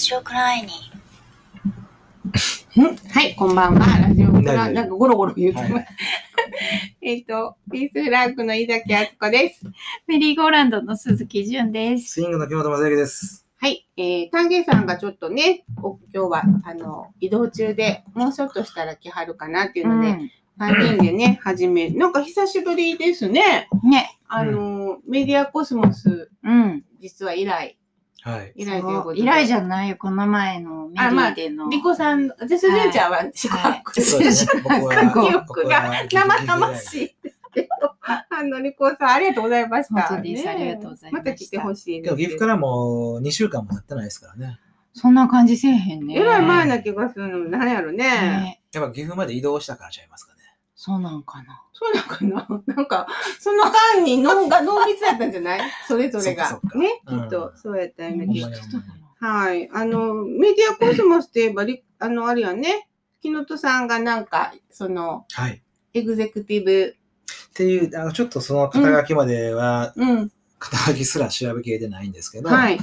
ジオクライニんはい、こんばんは。ラジオクラなんかゴロゴロ言うてます。はい えっと、ピースフラッグの井崎敦子です。メリーゴーランドの鈴木純です。スイングの木本正幸です。はい、えー、丹下さんがちょっとね、お今日は、あの、移動中で、もうちょっとしたら来はるかなっていうので、3人でね、始める。なんか久しぶりですね。ね。あの、メディアコスモス、うん。実は以来、はい。以来ということで。以来じゃないよ、この前のメリーでの。リコさん、私、純ちゃんは四国でそうですね。僕は、記憶僕がは生々しいあの、リコさん、ありがとうございました。本当ですありがとうございましたまた来てほしいけど岐阜からもう2週間も経ってないですからね。そんな感じせえへんね。えらい前な気がするの、なんやろね。ね。やっぱ岐阜まで移動したからちゃいますかね。そうなんかな。そうなのかな。なんか、その間に脳が 濃密だったんじゃない？それぞれが。ね、きうん。っと、そうやったよね、はい。あの、メディアコスモスといえば、りあの、あれやね、木本さんがなんか、その、はい。エグゼクティブ、っていう、あの、ちょっとその肩書きまでは、うん、肩書きすら調べきれてないんですけど、はい。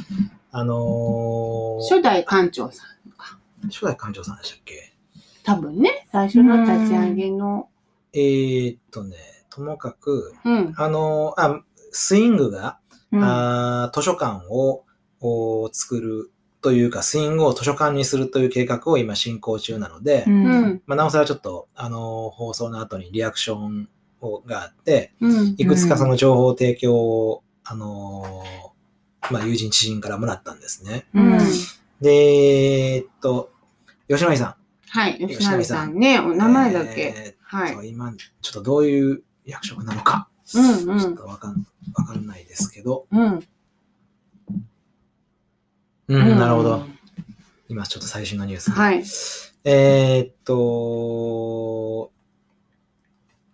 あのー初代館長さんか。初代館長さんでしたっけ？多分ね、最初の立ち上げの、えー、っとね、ともかく、うん。あのーあ、スイングが、うんあー図書館をお作るというか、スイングを図書館にするという計画を今進行中なので、う。うんん。まあ、なおさらちょっと、あのー放送の後にリアクションをがあって、うん。いくつかその情報提供を、あのーまあ、友人知人からもらったんですね。うん。で、えーっと、吉野井さはい。ん。吉成さんね、お名前だけ？えーはい。今、ちょっとどういう役職なのか、うんうちょっん。とわかん、わかんないですけど。うん。うん、なるほど。。今ちょっと最新のニュース。はい。えーっと、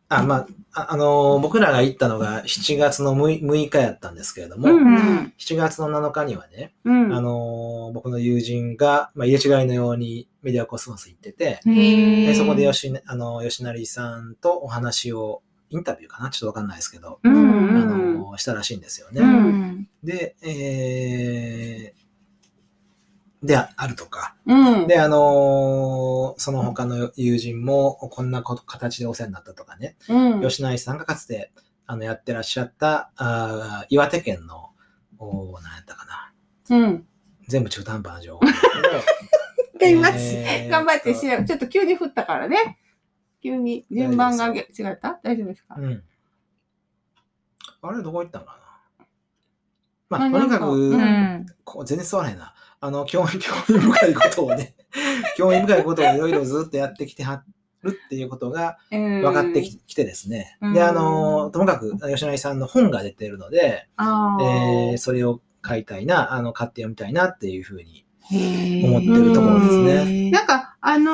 あ、まあ、ああのー僕らが行ったのが7月の 6, 6日やったんですけれども、うんうん。7月の7日にはね、うん。あのー僕の友人が、まあ、入れ違いのようにメディアコスモス行ってて、でそこで吉あの吉成さんとお話を、インタビューかな？ちょっとわかんないですけど、うんあうん。のーしたらしいんですようね。ん。で、えー、でああるとか、うん。で、あのーその他の友人もこんなこと形でお世話になったとかね、うん。吉成さんがかつてあのやってらっしゃったあー岩手県の、おー何やったかな、うん。全部中途半端な情報 なんです。けど頑張っえー。頑張って調べ、ちょっと急に振ったからね。急に順番が違った？大丈夫ですか？うん。あれ、どこ行ったのかな？まあ、とにかく、うん。こう全然吸わないな。あの、興味、興味深いことをね、興味深いことをいろいろずっとやってきてはるっていうことが分分かってききてですね。うん。で、あの、ともかく、吉成さんの本が出てるので、えーそれを買いたいな、あの、買って読みたいなっていうふうに思ってるところですね。なんか、あの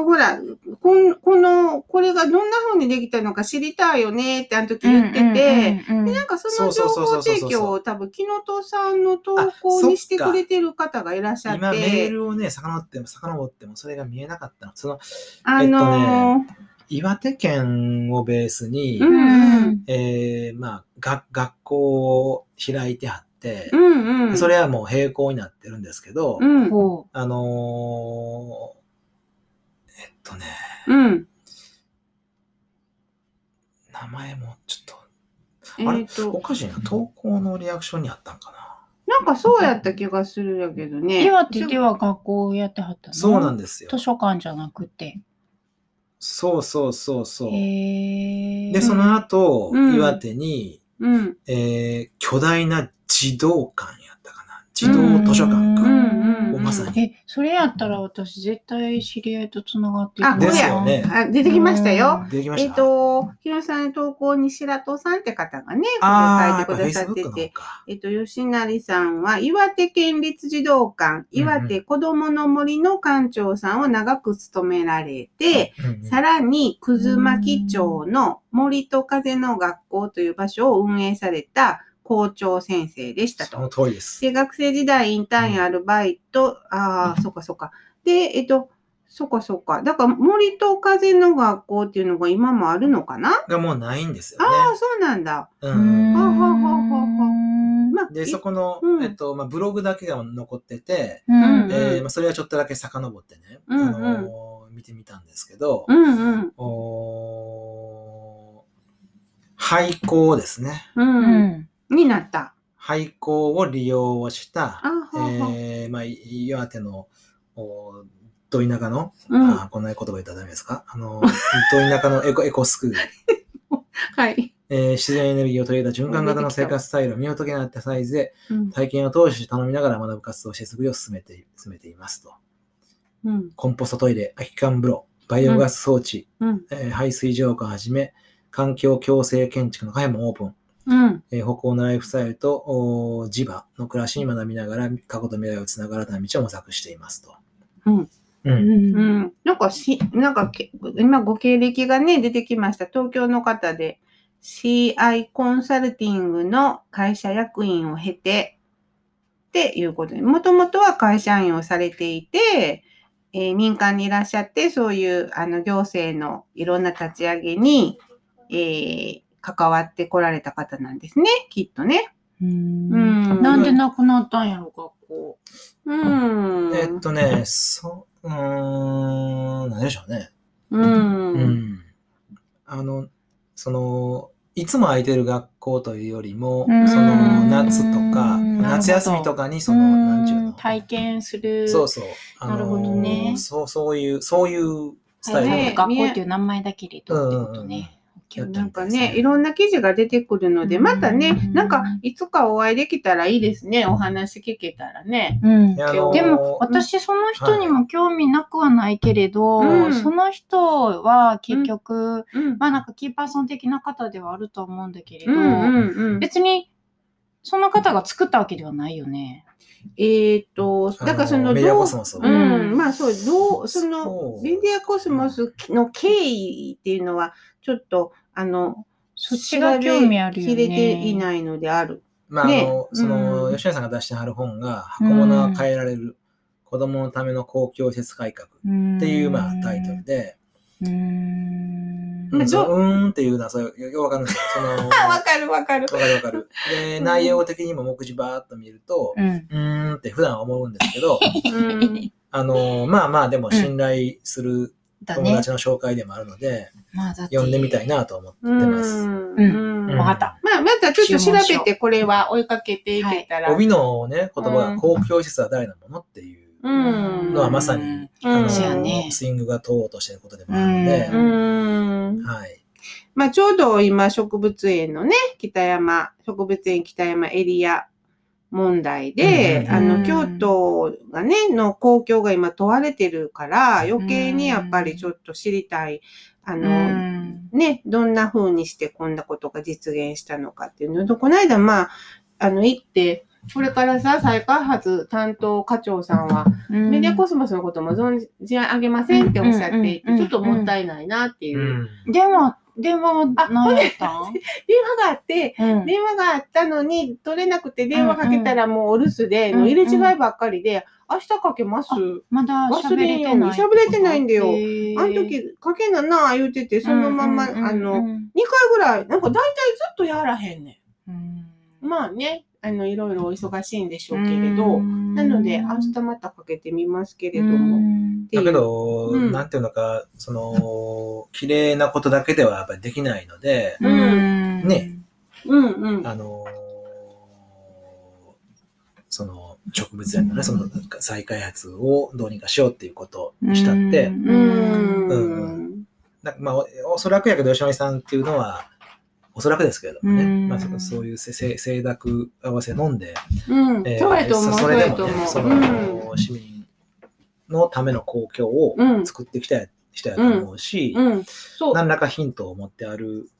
ーほら、こんこの、これがどんな風にできたのか知りたいよねってあの時言ってて、で、なんかその情報提供を多分、木本さんの投稿にしてくれてる方がいらっしゃっ今メーて、ルをね、遡っても遡ってもそれが見えなかったの。その、あのー。岩手県をベースに、うんうん。えーまあ、が学校を開いてはってう、んうん。それはもう並行になってるんですけど、うん。ほあのーえっとね、うん。名前もちょっえあれ？っ、とと、お、かしいな、投稿のリアクションにあったんかな？なんかそうやった気がするやけどう。ね。岩手では学校やってはったの？そうなんですよ図。書館じゃなくて。そうそうそうそう。で、その後、うん岩手に、うん。えー巨大な児童館やったかな？児童図書館か？まさに。え、それやったら私絶対知り合いとつながってあ、これですやよね。あ出てきましたよ。できました。えっ、と、木下さんの投稿に白戸さんって方がね、書いてくださってて、か。えっと、吉成さんは、岩手県立児童館、岩手子どもの森の館長さんを長く務められて、うんうんさらに、くずまき町の森と風の学校という場所を運営された校長先生でしたそのと。通りです。で、学生時代インターンやアルバイト、ああ、そっかそっか。で、えっと、そっかそっか。だから、森と風の学校っていうのが今もあるのかな？がもうないんですよね。ああ、そうなんだ。う。うんんはははははまあ、で、そこの、うんえっと、まあ、ブログだけが残ってて、うんうんえーまあ、それはちょっとだけ遡ってね、うんうんあのー見てみたんですけど、うんうん。おー廃校ですね。う。うんん。になった。廃校を利用した。えーまあ、い岩手の、おど田舎の、うん。あこんな言葉言ったらダメですか？あの、ど田舎のエコエコスクール、はい。えー自然エネルギーを取り入れた循環型の生活スタイルを見事になったサイズで、うん。体験を通して頼みながら学ぶ活動をしを進めて、進めていますと。うん。コンポストトイレ、空き缶風呂、バイオガス装置、うん。えー排水浄化をはじめ、環境共生建築のカフェもオープン。うん。えー歩行のライフスタイルとおー地場の暮らしに学びながら、過去と未来をつながる新たな道を模索していますと。うん。う。うんんうん。なんかし、なんかけ、今ご経歴がね、出てきました。東京の方で CI コンサルティングの会社役員を経て、っていうことで、もともとは会社員をされていて、えー民間にいらっしゃって、そういうあの行政のいろんな立ち上げに、えー関わってこられた方なんですね、きっとね。うんうんなんで亡くなったんやろ、学校。うん。えっとね、そう、うーん、何でしょうね。うん。うん。あの、その、いつも空いてる学校というよりも、うんその、夏とか、うん夏休みとかに、その、なんちゅうの。体験する。そうそう。あのなるほどねそう、そういう、そういうスタイル。学校っていう名前だけでとってことね。なんかねね、いろんな記事が出てくるので、うんまたね、なんか、いつかお会いできたらいいですね。お話聞けたらね。うんでも、私、その人にも興味なくはないけれど、うんその人は結局、うん。まあなんかキーパーソン的な方ではあると思うんだけれど。別に、その方が作ったわけではないよね。えっと、だからその、メディアどうコスモスを。うん、まあそう、どう、そその、うメディアコスモスの経緯っていうのは、ちょっと、あの、そっちが興味あるよね。調べきれていないのである。まあ、あねの、その、うん吉野さんが出してはる本が、箱物は変えられる、子供のための公共施設改革っっていう、まあ、タイトル。で、うーん。うん、う？んっていうのは、そう、よよくわかるんですよ。その、あ、わわかるわかる。かるわかる。で、うん内容的にも目次バーっと見ると、うん。うーんって普段は思うんですけど、うん。あの、まあまあ、でも信頼する。友達の紹介でもあるので、まあ読んでみたいなと思ってます。うんうわかった。まあ、またちょっと調べて、これは追いかけていけたら。帯のね、言葉うんが公共施設は誰のものっていううん。のはまさに、うんあのスイングが問おうとしていることでもあるのでう、ん。はい。まあ、ちょうど今、植物園のね、北山、植物園北山エリア問題で、うんあの、うん京都がね、の公共が今問われてるから、余計にやっぱりちょっと知りたい。あうの、ん。ね、どんな風にしてこんなことが実現したのかっていうのと、この間、まあ、あの、行って、これからさ、再開発担当課長さんは、メディアコスモスのことも存じ上げませんっておっしゃっていて、うんちょっともったいないなっていうう。ん。電話、は何やったん？電話があって、うん。電話があったのに取れなくて電話かけたらもうお留守で、うんうん入れ違いばっかりで、明日かけます？まだ喋れてない。忘れてないんだよ。あの時かけなな言うてて、そのまま、うんうんうんあの、2うん。回ぐらい、なんか大体ずっとやらへんねうんん。まあね、あの、いろいろお忙しいんでしょうけれど、なので、明日またかけてみますけれども。だけど、うん。なんていうのか、その、綺麗なことだけではやっぱりできないので、ね。うんうん。あのその植物園のね、その再開発をどうにかしようっていうことをしたって、うん。うん。うんなまあ、おおそらくやけど、吉野さんっていうのは、おそらくですけれどもね、うんまあ、そそういうせせ清濁合わせ飲んで、うん。えーそうやと思う。それでもね。そうんの、市民のための公共をうん作ってきた人やと思うし、うん。そう。何らかヒントを持ってある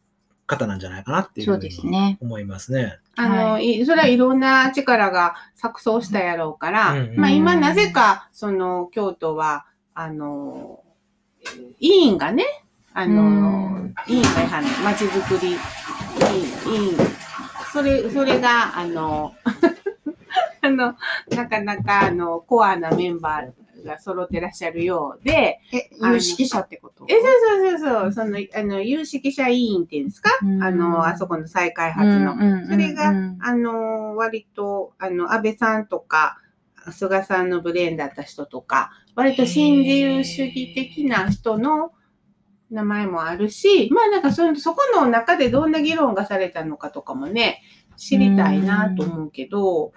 方なんじゃないかなっていうそうふうにですね。思いますね。あの、、はいそれはいろんな力が錯綜したやろうから、うんうんまあ今なぜか、その、京都は、あの、委員がね、あの、うん。委員がはね、町づくり。委員、委員、それ、それが、あの、あの、なかなか、あの、コアなメンバー、が揃ってらっしゃるようで、え、有識者ってこと？え、そうそうそうそう、その、あの、有識者委員っていうんですか、うん。あの、あそこの再開発の。のそれがあの、割と、あの、安倍さんとか、菅さんのブレーンだった人とか、割と新自由主義的な人の名前もあるし、まあなんかそのそこの中でどんな議論がされたのかとかもね、知りたいなと思うけど、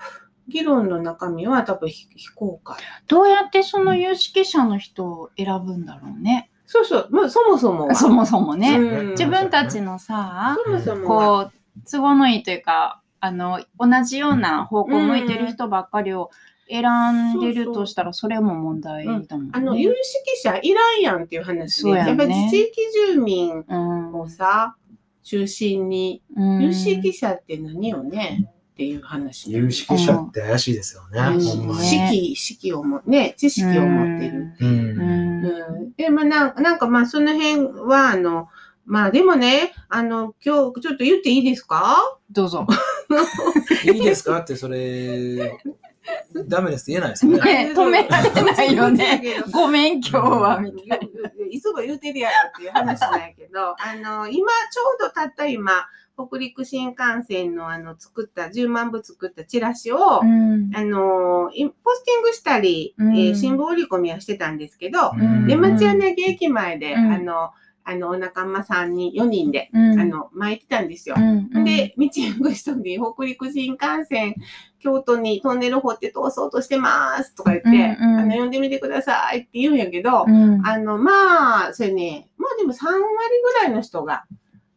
議論の中身は多分非非公開。どうやってその有識者の人を選ぶんだろうね。そうそう、まあそもそもは。そもそもね。うん自分たちのさ、そもそもは。こう、都合のいいというか、あの、同じような方向向いてる人ばっかりを選んでるとしたら、それも問題だもんね。あの、有識者いらんやんっていう話で、ねやっぱり地域住民うんをさ、中心に、うん有識者って何よね？っていう話。有識者って怪しいですよね。うんほんまに。識、識をも、ね、知識を持ってる。う。うんんうん。で、まあなんなんかまあその辺は、あの、まあでもね、あの、今日ちょっと言っていいですか？どうぞ。いいですか？って、それ、ダメです言えないですよね。ね止められないよね。ねごめん、今日は、みたいな。いつも言うてるやろっていう話なんやけど、あの、今、ちょうどたった今、北陸新幹線のあの、作った、10万部作ったチラシを、うんあの、いポスティングしたり、うんえー新聞売り込みはしてたんですけど、うん出町柳駅前で、うんあの、あの、お仲間さんに、4人で、うん。あの、巻いてたんですよ。うんで、道行く人に、北陸新幹線、京都にトンネル掘って通そうとしてますとか言って、うんうん。あの、呼んでみてくださいって言うんやけど、うん。あの、まあ、それね、まあでも3割ぐらいの人が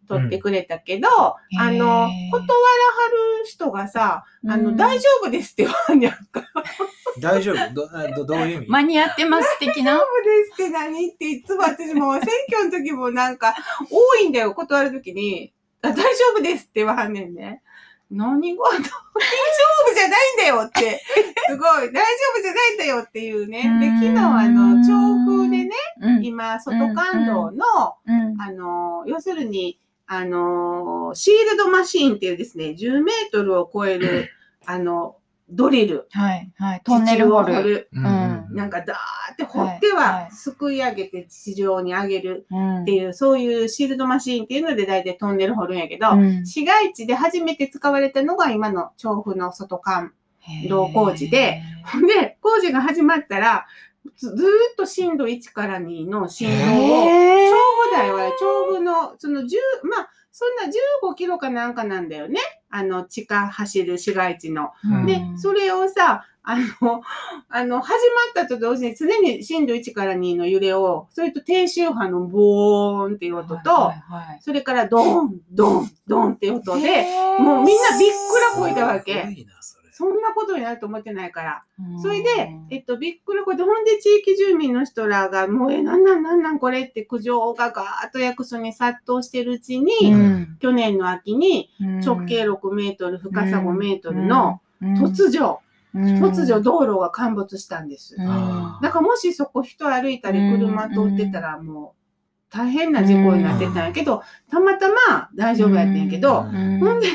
取ってくれたけど、うん。あの、断らはる人がさ、あの、うん。大丈夫ですって言わんやんか。大丈夫？どあどどういう意味？間に合ってます的な？大丈夫ですって何？っていつも私も選挙の時もなんか多いんだよ、断る時に。あ大丈夫ですって言わはんねんね。何が大丈夫じゃないんだよって、すごい、大丈夫じゃないんだよっていうね。で、昨日あの、調布でね、うん。今、外環道の、うん。あの、要するに、あの、シールドマシーンっていうですね、10メートルを超える、あの、ドリル。はい、はい。トンネルをる。うんなんか、ダーって掘ってはいははいすくい上げて地上に上げるうんっていう、そういうシールドマシーンっていうので大体トンネル掘るんやけど、うん市街地で初めて使われたのが今の調布の外環。道工事で、ほんで、工事が始まったら、ずずーっと震度1から2の震度を、調布台は調布の、その10、まあ、そんな15キロかなんかなんだよね。あの、地下走る市街地の。うんで、それをさ、あの、あの、始まったと同時に常に震度1から2の揺れを、それと低周波のボーンっていう音と、はいはいそれからドーン、ドン、ドンっていう音はいで、もうみんなびっくらこいたわすけ。そんなことになると思ってないから。うん。それで、えっと、びっくりこいて、ほんで地域住民の人らが、もう、え、なんなんなんなんこれって苦情がガーッと役所に殺到してるうちに、うん。去年の秋にうん。直径6メートル、深さ5メートルのうん。突如、うん。突如道路が陥没したんです。だからもしそこ人歩いたり車通ってたらもう大変な事故になってたんやけど、たまたま大丈夫やったんやけど、うんほんで、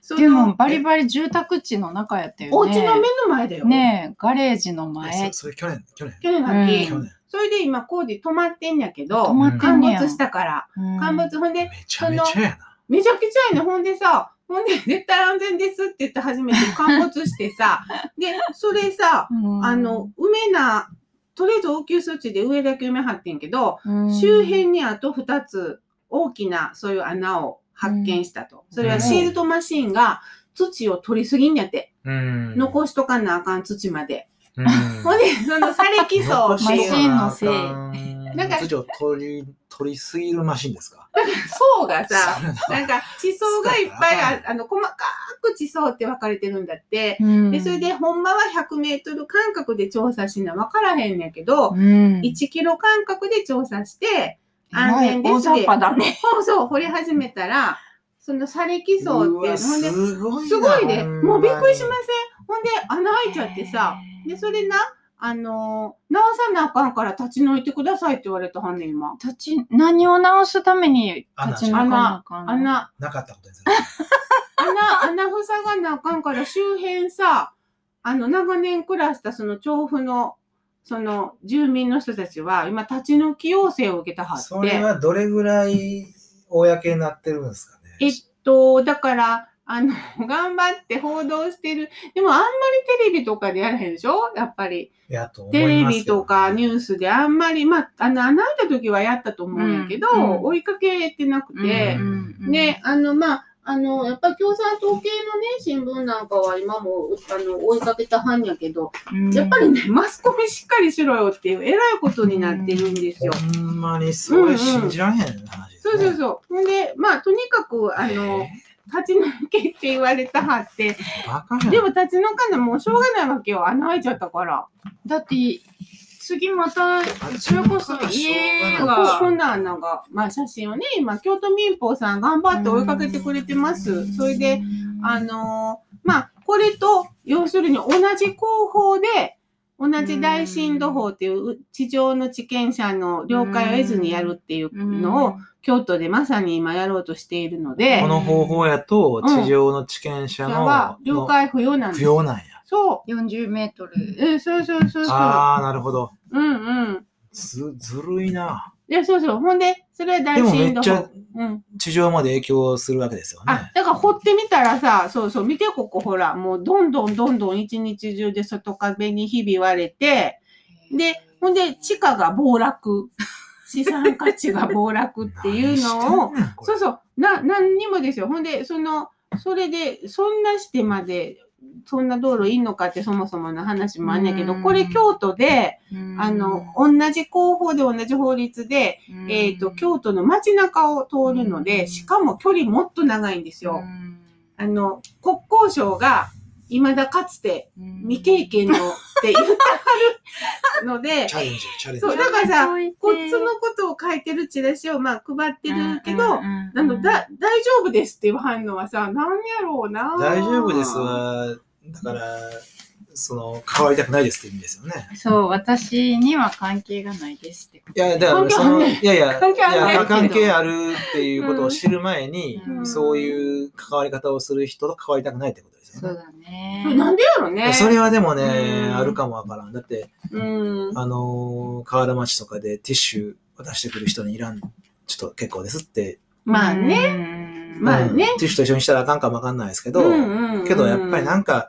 そのでもバリバリ住宅地の中やったよね。お家の目の前だよ。ねえ、ガレージのえ前そ。それ去年、去年。去年の秋、うん去年。それで今工事止まってんやけど、陥没したから。うん陥没、ほんで、めちゃめちゃやな。めちゃくちゃやね。ほんでさ、ほんで、絶対安全ですって言って初めて陥没してさ、で、それさ、うんあの、埋めな、とりあえず応急措置で上だけ埋めはってんけど、うん。周辺にあと2つ大きなそういう穴を発見したと。それはシールドマシンが土を取りすぎんやって。うん。残しとかなあかん土まで。うん。ほんで、その砂礫層っていうマシンのせいなんか土を取り、取りすぎるマシンですか？層がさ、ななんか地層がいっぱいああの、細かく地層って分かれてるんだって。うんで、それで、ほんまは100メートル間隔で調査しな分からへんねんけど、うん1キロ間隔で調査して、安全です大雑把だね。そうそう、掘り始めたら、その砂礫層っていううわの、ほんで、すごいな。すごいね。もうびっくりしません？ほんで、穴開いちゃってさ、で、それな、あのー直さなあかんから立ち退いてくださいって言われたはんねん、今。立ち、何を直すために立ち退かなあかんの？穴、なかったことです穴、穴塞がなあかんから周辺さ、あの、長年暮らしたその調布の、その住民の人たちは今立ち退き要請を受けたはって。それはどれぐらい公になってるんですかね。えっと、だから、あの、頑張って報道してる。でもあんまりテレビとかでやらへんでしょ？やっぱり。いや、と思テレビとかニュースであんまり、まあ、あの、穴開いた時はやったと思うんやけど、うん。うん。追いかけてなくて、うんね、あの、まあ、あの、やっぱり共産党系のね、新聞なんかは今も、あの、追いかけたはんやけど、うん。やっぱりね、マスコミしっかりしろよっていう、えらいことになってるんですよ。ほんまにそれ信じられへん話です、ね。そうそうそう。ほんで、まあ、とにかく、あの、立ち退けって言われたはって。でも立ち退かないもうしょうがないわけよ。穴開いちゃったから。だって、次また、それこそ家こが、んな穴が、まあ写真をね、今、京都民報さん頑張って追いかけてくれてます。それで、あのーまあ、これと、要するに同じ工法で、同じ大震度法っていう地上の地権者の了解を得ずにやるっていうのを、京都でまさに今やろうとしているのでこ、の方法やと、地上の地権者の、は了解不要なん。です。不要なん。や。そ40メートル。う。うん、そうそうそうそう。ああ、なるほど。うん。うん。ず、ずるいな。いや、そうそう。ほんで、それは大でもめ震度っちゃ法。うん。地上まで影響するわけですよあね。、だから掘ってみたらさ、そうそう、見てここほら、もうどんどんどんどん一日中で外壁にひび割れて、で、ほんで地価が暴落。資産価値が暴落っていうのを、そうそう、な、何にもですよ。ほんで、その、それで、そんなしてまで、そんな道路いいのかってそもそもの話もあんねんけど、うん。これ京都で、あの、同じ工法で同じ法律で、うん。えっ、と、京都の街中を通るので、うん。しかも距離もっと長いんですよ。うん。あの、国交省が、未だかつて未経験のって言ってはるのでチ、ャレンジ、チャレンジ。そう、だからさ、こっちのことを書いてるチラシをまあ配ってるけど、あの、だ、大丈夫ですって言わはんのはさ、なんやろうな。大丈夫です。は、だから、その、変わりたくないですって意味ですよね。そう、私には関係がないですってこと。いや、だから、その、いやいや、関係いや関係あるっていうことを知る前に、うんそういう関わり方をする人と関わりたくないってことですよね。そうだね。なんでやろね。それはでもね、うんあるかもわからん。だって、うん。あのー河原町とかでティッシュ渡してくる人にいらん、ちょっと結構ですって。まあね。ねまあねうんティッシュと一緒にしたらあかんかもわかんないですけど、うんうんけどやっぱりなんか、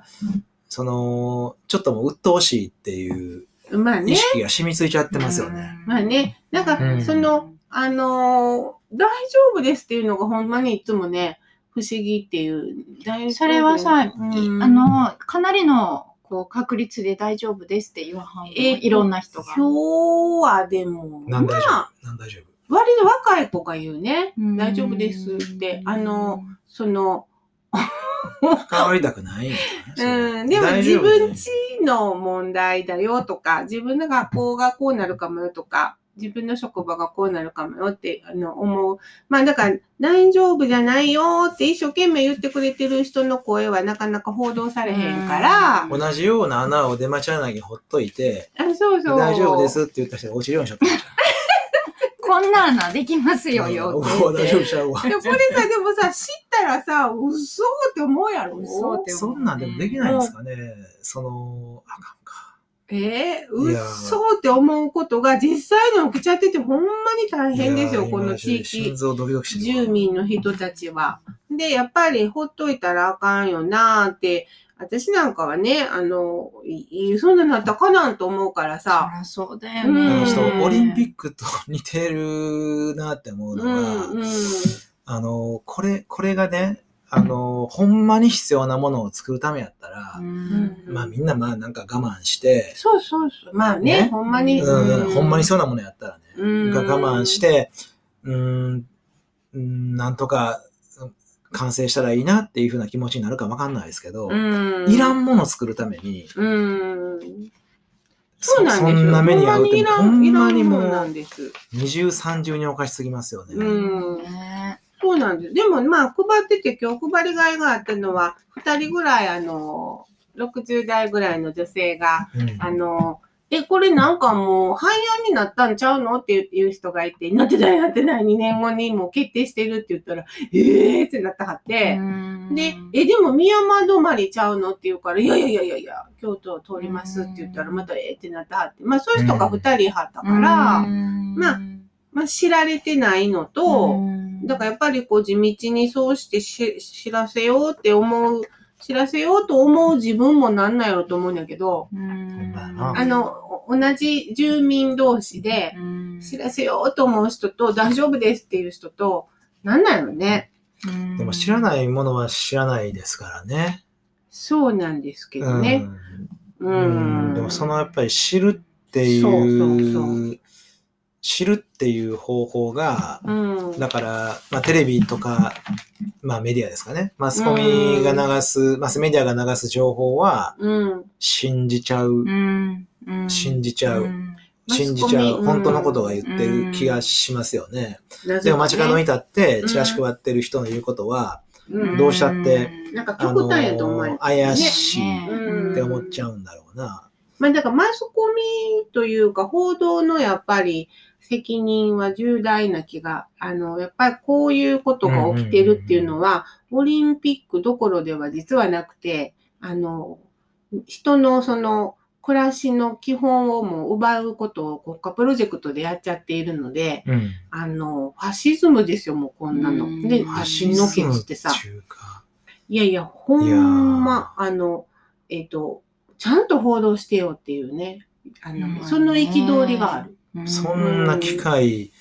その、ちょっともう鬱陶しいっていうまあね意。識が染みついちゃってますよね。。まあね。なんか、うんその、あのー大丈夫ですっていうのがほんまにいつもね、不思議っていう。大丈夫それはさ、うんあの、かなりのこう確率で大丈夫ですって言わはんのえいろんな人が。今日はでも、なん大丈まあ、夫なん大丈夫？割と若い子が言うね。うん大丈夫ですって。あの、、その、関わりたくないみたいな。うん、でも自分ちの問題だよとか、自分の学校がこうなるかもよとか、自分の職場がこうなるかもよってあの思う。まあだから大丈夫じゃないよって一生懸命言ってくれてる人の声はなかなか報道されへんから、うん同じような穴を出町柳にほっといて、あそうそう。大丈夫ですって言った人が落ちるようにしちゃったこんな穴できますよ。よ。大丈夫ちゃうわ。でこれさ、でもさ、知ったらさ、嘘って思うやろ嘘ってそんなんでもできないんですかね。その、あかんか。えー、いやー嘘って思うことが実際に起きちゃっててほんまに大変ですよ、この地域。住民の人たちは。で、やっぱりほっといたらあかんよなーって、私なんかはね、あの、いいそんなのあったらかなんと思うからそさ。りゃそうだよあね。の人、うんオリンピックと似てるなって思うのうは、ん、うん。あの、これ、これがね、あの、ほんまに必要なものを作るためやったら、うんまあみんなまあなんか我慢して、そうそうそう。まあね、ね？ほんまに。うん、ほんまにそうなものやったらね、うんが我慢し、て、うーん、うんなんとかうん完成したらいいなっていうふうな気持ちになるかわかんないですけど、うん。いらんもの作るために、うん。そうなんですよ。そんな目に遭うって、ほほんまにもう。二重三重におかしすぎますよね。うん。ねそうなんです。でもまあ、配ってて今日配りがいがあったのは、二人ぐらいあの、60代ぐらいの女性が、うんあの、え、これなんかもう廃案になったんちゃうのっていう人がいて、なってないなってない、2年後にもう決定してるって言ったら、ええーってなったはって、で、え、でも宮山止まりちゃうのって言うから、いやいやいやいやいや、京都を通りますって言ったら、またええってなったはって。まあそういう人が2人はったから、まあまあ知られてないのと、だからやっぱりこう地道にそうしてし知らせようって思う、知らせようと思う自分もなんなんやろと思うんだけど、あの、お同じ住民同士でうん知らせようと思う人と大丈夫ですっていう人と、なんなんやろね。うんでも知らないものは知らないですからね。そうなんですけどね。ううんん。でもそのやっぱり知るっていう、そうそうそ知るっていう方法が、うん。だから、まあ、テレビとか、まあ、メディアですかね。マスコミが流す、マスメディアが流す情報は、うん。信じちゃう、うん。うん。信じちゃう、ん。信じちゃう、本当のことが言ってる気がしますよね。なでも街角に立ってうんチラシ配ってる人の言うことは、うん。どうしたってなんか極端やと思われて、怪しいうんって思っちゃうんだろうな。まあだからマスコミというか報道のやっぱり責任は重大な気が、あの、やっぱりこういうことが起きてるっていうのは、オリンピックどころでは実はなくて、あの、人のその暮らしの基本をもう奪うことを国家プロジェクトでやっちゃっているので、うん。あの、ファシズムですよ、もうこんなの。うんで、フファ足のシズムっケツっててさ、いやいや、ほんま、あの、えっ、と、ちゃんと報道してよっていうね。あの、うんその憤りがある。そんな機会、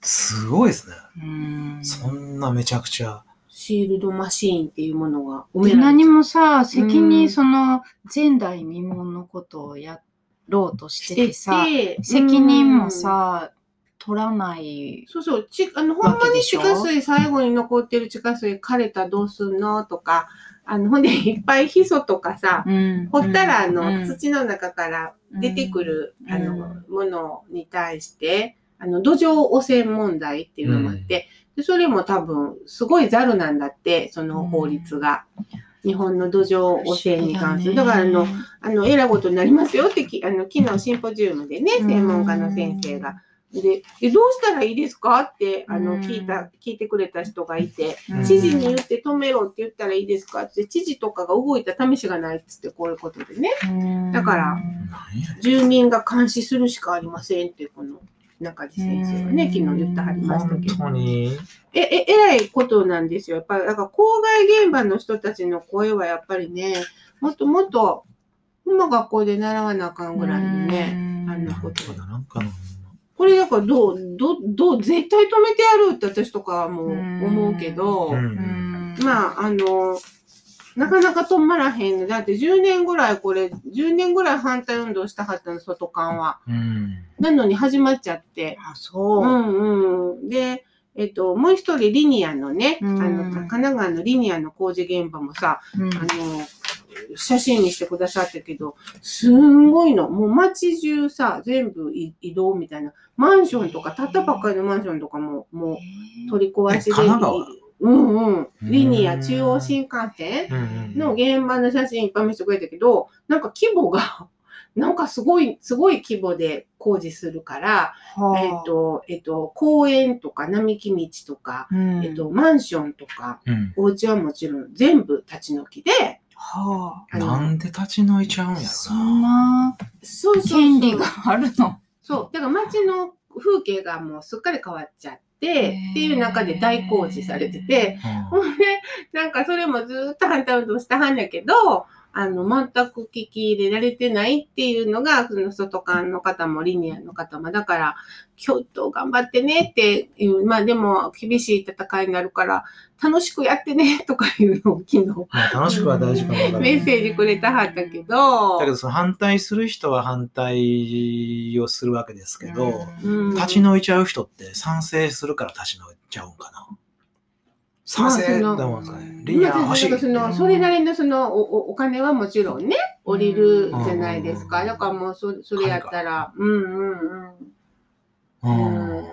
すごいですね。うんそんなめちゃくちゃ。シールドマシーンっていうものが埋めでられて何もさ、責うん任、その前代未聞のことをやろうとしててさ、て責任も、さ、取らないうん。そうそう、ちあの、ほんまに地下水、最後に残ってる地下水枯れたらどうすんの？とか、あの、ほんでいっぱいヒ素とかさ、うん。掘ったら、あの、うん。土の中から出てくる、うん。あの、ものに対して、あの、土壌汚染問題っていうのもあって、でそれも多分、すごいザルなんだって、その法律が。日本の土壌汚染に関する。だから、あの、あの、えらいことになりますよってき、あの、昨日シンポジウムでね、うん。専門家の先生が。で、えどうしたらいいですか？って、あの、うん聞いた、聞いてくれた人がいて、うん知事に言って止めろって言ったらいいですか？って、知事とかが動いた試しがないっつって、こういうことでね。うんだから住民が監視するしかありませんって、この中地先生がね、うん昨日言ってはりましたけど。本当に。え、え、えらいことなんですよ。やっぱり、だから、郊外現場の人たちの声はやっぱりね、もっともっと、今学校で習わなあかんぐらいのね、あんなことなんかなんかの。これだからどう、どう、どう、絶対止めてやるって私とかはもう思うけど、うんうんまあ、あの、なかなか止まらへんの。だって10年ぐらいこれ、10年ぐらい反対運動したはったの、外観は。うん。なのに始まっちゃって。あ、そうう。んうん。で、えっと、もう一人リニアのね、うんあの、神奈川のリニアの工事現場もさ、うんあの、写真にしてくださったけど、すんごいの。もう街中さ、全部い移動みたいな。マンションとか、たったばっかりのマンションとかも、もう取り壊しで。え神奈川？うんうん。リニアうん中央新幹線うんの現場の写真いっぱい見せてくれたけど、なんか規模が、なんかすごい、すごい規模で工事するから、はあえっ、と、えっ、と、公園とか並木道とか、うんえっ、と、マンションとか、うん。お家はもちろん全部立ち退きで、はあのなんで立ち退いちゃうんやろあ、そんなそうそうそう権利があるの。そう。だから街の風景がもうすっかり変わっちゃって、っていう中で大工事されてて、な。ほんで、なんかそれもずっと反対運動したはんだけど、あの、全く聞き入れられてないっていうのが、その外間の方もリニアの方も、だから、京都頑張ってねっていう、まあでも厳しい戦いになるから、楽しくやってねとかいうのを昨日、まあ楽しくは大事かもわからない。メッセージくれたはったけど、だけど、その反対する人は反対をするわけですけど、うん立ち退いちゃう人って賛成するから立ち退いちゃうんかな。賛成だもんね。リニアまあ欲しい。そのそれなりのそのおおお金はもちろんね、降りるじゃないですか。うんだからもうそそれやったら、うんうんうん。ううんん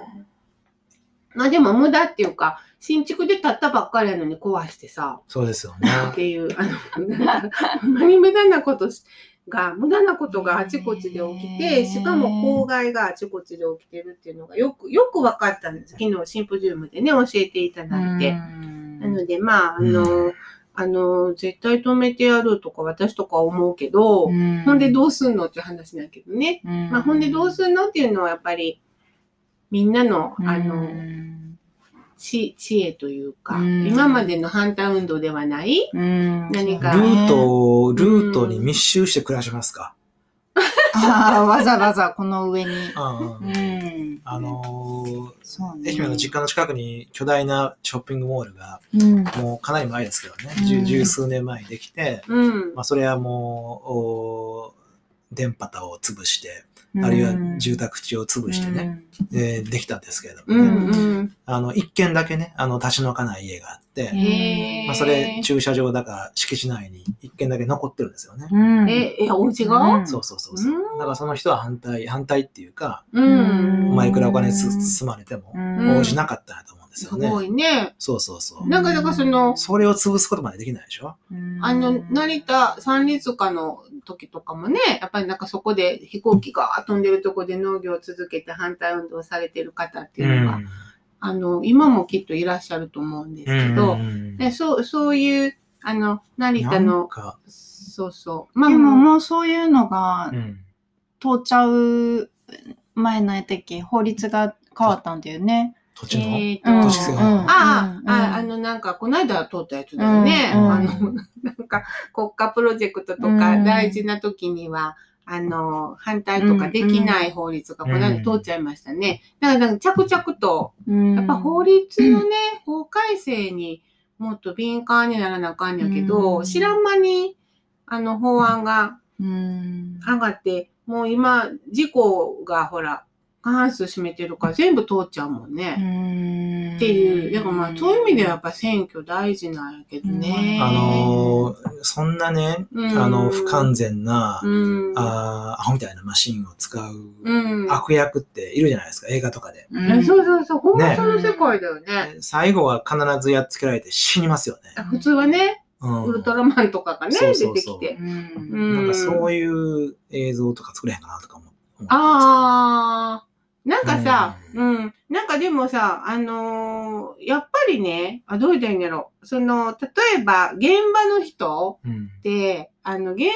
まあでも無駄っていうか、新築で建ったばっかりやのに壊してさ、そうですよね。っていう、あの、なんまに無駄なことしが、無駄なことがあちこちで起きへて、ーしかも公害があちこちで起きてるっていうのがよく、よく分かったんです。昨日シンポジウムでね、教えていただいて。なので、まあ、あの、うあの、絶対止めてやるとか私とか思うけど、ほんでどうすんのっていう話だけどね。うん、まあ、ほんでどうすんのっていうのはやっぱり、みんなの、あうの、ん知知恵というか、うん今までの反対運動ではない、うん何か？ルートを、ルートに密集して暮らしますか？ああ、わざわざこの上に。うん。あのーそうね。愛媛の実家の近くに巨大なショッピングモールが、うん。もうかなり前ですけどね、うん十十数年前にできて、うんまあ、それはもう、お電波塔を潰して、あるいは住宅地を潰してね、でできたんですけれどもね、うんうんあの、一軒だけね、あの、立ち退かない家があって、へーまあ、それ、駐車場だか敷地内に一軒だけ残ってるんですよね。うん。え、え、お家うがんそうそうそうそう。うんだからその人は反対、反対っていうか、うん。お前いくらお金つうん積まれてもうん応じなかったんだと思うんですすよね。ごいね。そうそうそう。なんか、だからその、それを潰すことまでできないでしょ？うんあの、成田三立化の時とかもね、やっぱりなんかそこで飛行機が飛んでるとこで農業を続けて反対運動されてる方っていうのが、あの、今もきっといらっしゃると思うんですけど、うんでそう、そういう、あの、成田の、か、そうそう。まあでももう、そういうのがうん。通っちゃう前のやったっけ？法律が変わったんだよね。土地の、えっ、と、市ああ、うん。ああの、なんか、この間通ったやつだよね。うんあの、なんか、国家プロジェクトとかうん。大事な時には、あの、反対とかできない法律がこの間通っちゃいましたね。だから、なんか着々と、やっぱ法律のね、法改正にもっと敏感にならなあかんやけど、うん。知らん間に、あの、法案がうん。上がって、もう今、事故がほら、過半数占めてるから全部通っちゃうもんね。っっていう、だからまあ、そういう意味ではやっぱ選挙大事なんやけどね。あのーそんなね、うんあの、不完全な、うん。あーアホみたいなマシンを使ううん。悪役っているじゃないですか、映画とかで。えそうそうそう、ほんまねその世界だよね。最後は必ずやっつけられて死にますよね。普通はね、うんウルトラマンとかがね、そうそうそう出てきて。うんうんなんかそういう映像とか作れへんかなとか思う。ああ、なんかさ、うん、なんかでもさ、あのーやっぱりね、あ、どう言ったらいいんだろう。その、例えば、現場の人うん。って、あの、現場の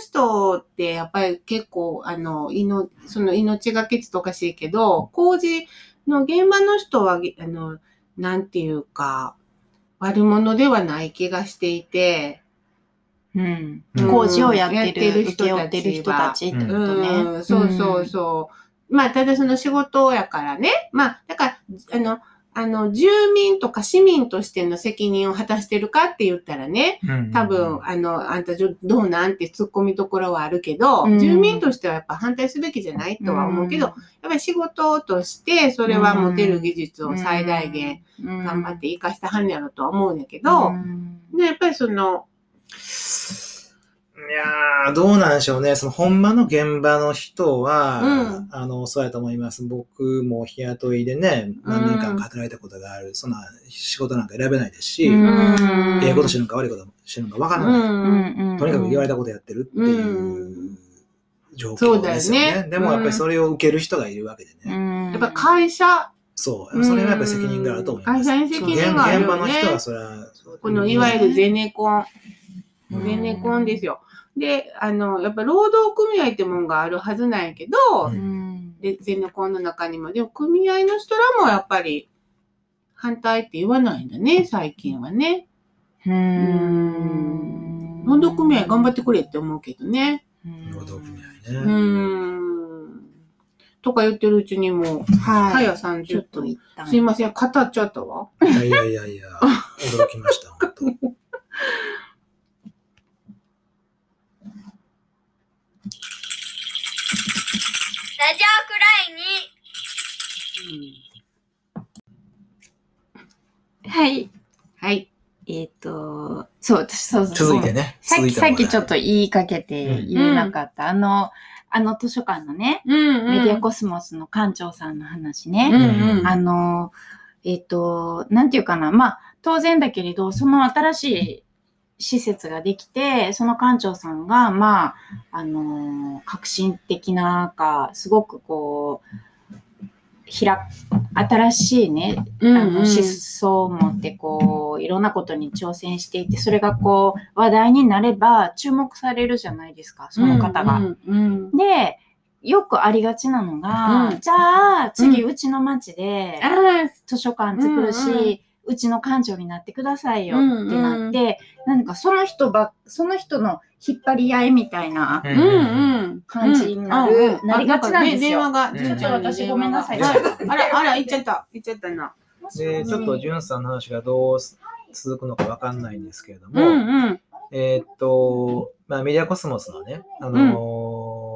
人って、やっぱり結構、あの、いの、その命がけつとかしいけど、工事の現場の人は、あの、なんていうか、悪者ではない気がしていて、うんうん工事をやってる、やってる請け負ってる人たちってことね。うん、そうそうそう。まあ、ただその仕事やからね。まあ、だから、あの、あの、住民とか市民としての責任を果たしてるかって言ったらね、うん。多分、あの、あんたどうなんって突っ込みどころはあるけど、うん。住民としてはやっぱ反対すべきじゃないとは思うけど、やっぱり仕事として、それは持てる技術を最大限頑張って活かしたはんやろとは思うんやけど、うん。ね、やっぱりその、いやー、どうなんでしょうね。その、ほんまの現場の人は、うんあの、そうやと思います。僕も日雇いでね、何年間か働いたことがある。そんな仕事なんか選べないですし、うんええことしてるのか悪いことしてるのか分からない。うんうんとにかく言われたことやってるっていうう状況ですよね。そうだよねでもやっぱりそれを受ける人がいるわけでね。うんやっぱ会社、そう。それはやっぱり責任があると思います。会社に責任があるよね現場の人はそれは、このいわゆるゼネコン、うんゼネコンですよ。で、あの、やっぱ労働組合ってもんがあるはずなんやけど、ううんでゼネコンの中にも、でも組合の人らもやっぱり反対って言わないんだね、最近はね。うん労働組合頑張ってくれって思うけどね。労働組合うね。ん。とか言ってるうちにもう、はい。早ちょ30っと分。一旦。すいません、語っちゃったわ。いやいやいやいや、驚きました、本当。ラジオくらいにはい。はい。えっ、と、そう、私、そうそう。続いてね。さっき、続いてさっきちょっと言いかけて言えなかった。あの、あの図書館のね、うんメディアコスモスの館長さんの話ね。うんうんあの、えっ、と、なんていうかな。まあ、当然だけれど、その新しい施設ができて、その館長さんが、まあ、あのー革新的なか、すごくこう、ひら、新しいね、うんあの思想を持ってこういろんなことに挑戦していてそれがこう話題になれば注目されるじゃないですかその方が。でよくありがちなのが、うん。じゃあ次ううちの町であ図書館作るし、うんうんうちの館長になってくださいようんうんってなって、なんかその人ばその人の引っ張り合いみたいなあ、うんうん。感じになる、うんなりがちなんですよ。電話が、うんちょっと私ごめんなさい。はいあら、あら、行っちゃった。行っちゃったな。で、ちょっと、じゅんさんの話がどう続くのかわかんないんですけれども、うんうん。えーっと、まあ、メディアコスモスのね、あのー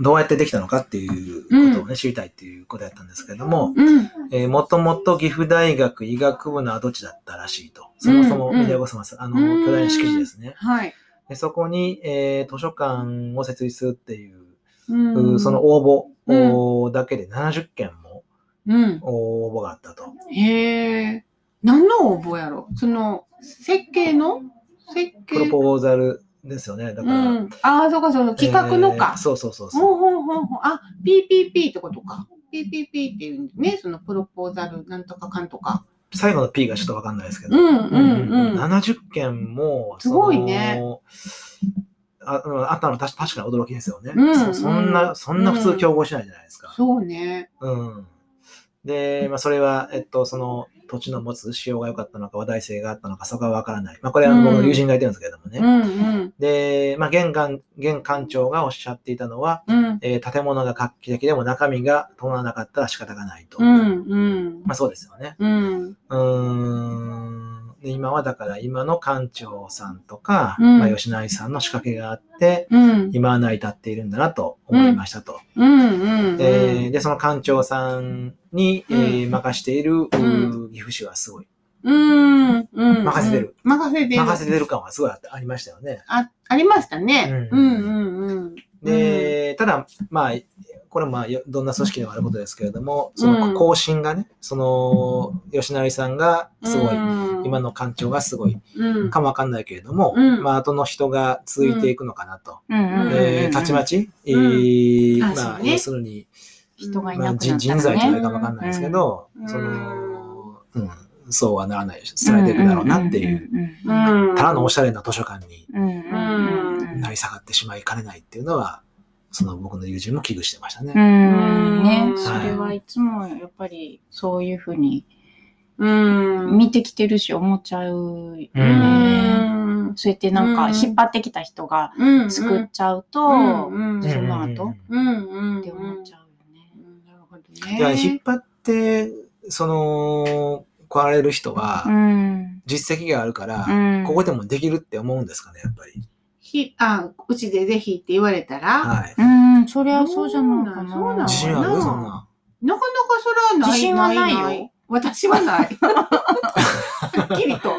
どうやってできたのかっていうことをね、知りたいっていうことやったんですけれども、うん。えーもともと岐阜大学医学部の跡地だったらしいと。そもそもメディアコスモス、あの、うん巨大な敷地ですね。はい。でそこに、えー図書館を設立するっていう、うんその応募だけで70件もうん。応募があったと。へえ。何の応募やろ？その、設計の？設計？プロポーザルですよね。だから、うん。ああ、そうか、その企画のかえー。そうそうそうほそうう。ほうほうほう。あ、PPP ってことか。PPP っていうんね、そのプロポーザルなんとかかんとか。最後の P がちょっとわかんないですけど。うんうんうん。70件も、すごいね。あうんあったの確確かに驚きですよね、うんそ。そんな、そんな普通競合しないじゃないですか。そうね。うん。で、まあ、それは、えっと、その土地の持つ仕様が良かったのか、話題性があったのか、そこはわからない。まあ、これはうん僕の友人が言ってるんですけれどもね。うんうん。で、まあ、現館、現館長がおっしゃっていたのは、うん。えー建物が画期的でも中身が伴わなかったら仕方がないと。うんうん。まあ、そうですよね。うん。うーん。で今はだから今の館長さんとか、うんまあ、吉成さんの仕掛けがあって、うん。今は成り立っているんだなと思いましたと。で、その館長さんに、えーうん任している、岐阜市はすごい。うん。うん。任せてる。任せてる。任せてる感はすごいありましたよね。あ、ありましたね。ううんんうんうん。で、ただ、まあ、これもまあ、よどんな組織でもあることですけれども、そうん。の更新がね、その、吉成さんがすごい、うん。今の館長がすごいうん。かもわかんないけれども、うん。まあ、後の人が続いていくのかなと。えーたちまち、まあ、要するに、人がいまあ、なくなったら人人材じゃないね。かもわかんないですけど、うん。その、うん、そうはならない、伝えていくだろうなっていう。ただのおしゃれな図書館にうんうんうんなり下がってしまいかねないっていうのは、その僕の友人も危惧してましたね。うんねう、んそれはいつもやっぱりそういうふうにうん。見てきてるし思っちゃうよね。うん。そうやってなんかうん引っ張ってきた人がうん。作っちゃうと、うん。その後うんうん。って思っちゃうよね。なるほどね。引っ張って、その、来られる人はう、ん実績があるから、うんここでもできるって思うんですかね、やっぱり。ひ、あ、うちでぜひって言われたら、はい。うん、そりゃそうじゃないかな。そうなの自信ある？うんそんな。なかなかそれはない。自信はないよ私はない。はっきりと。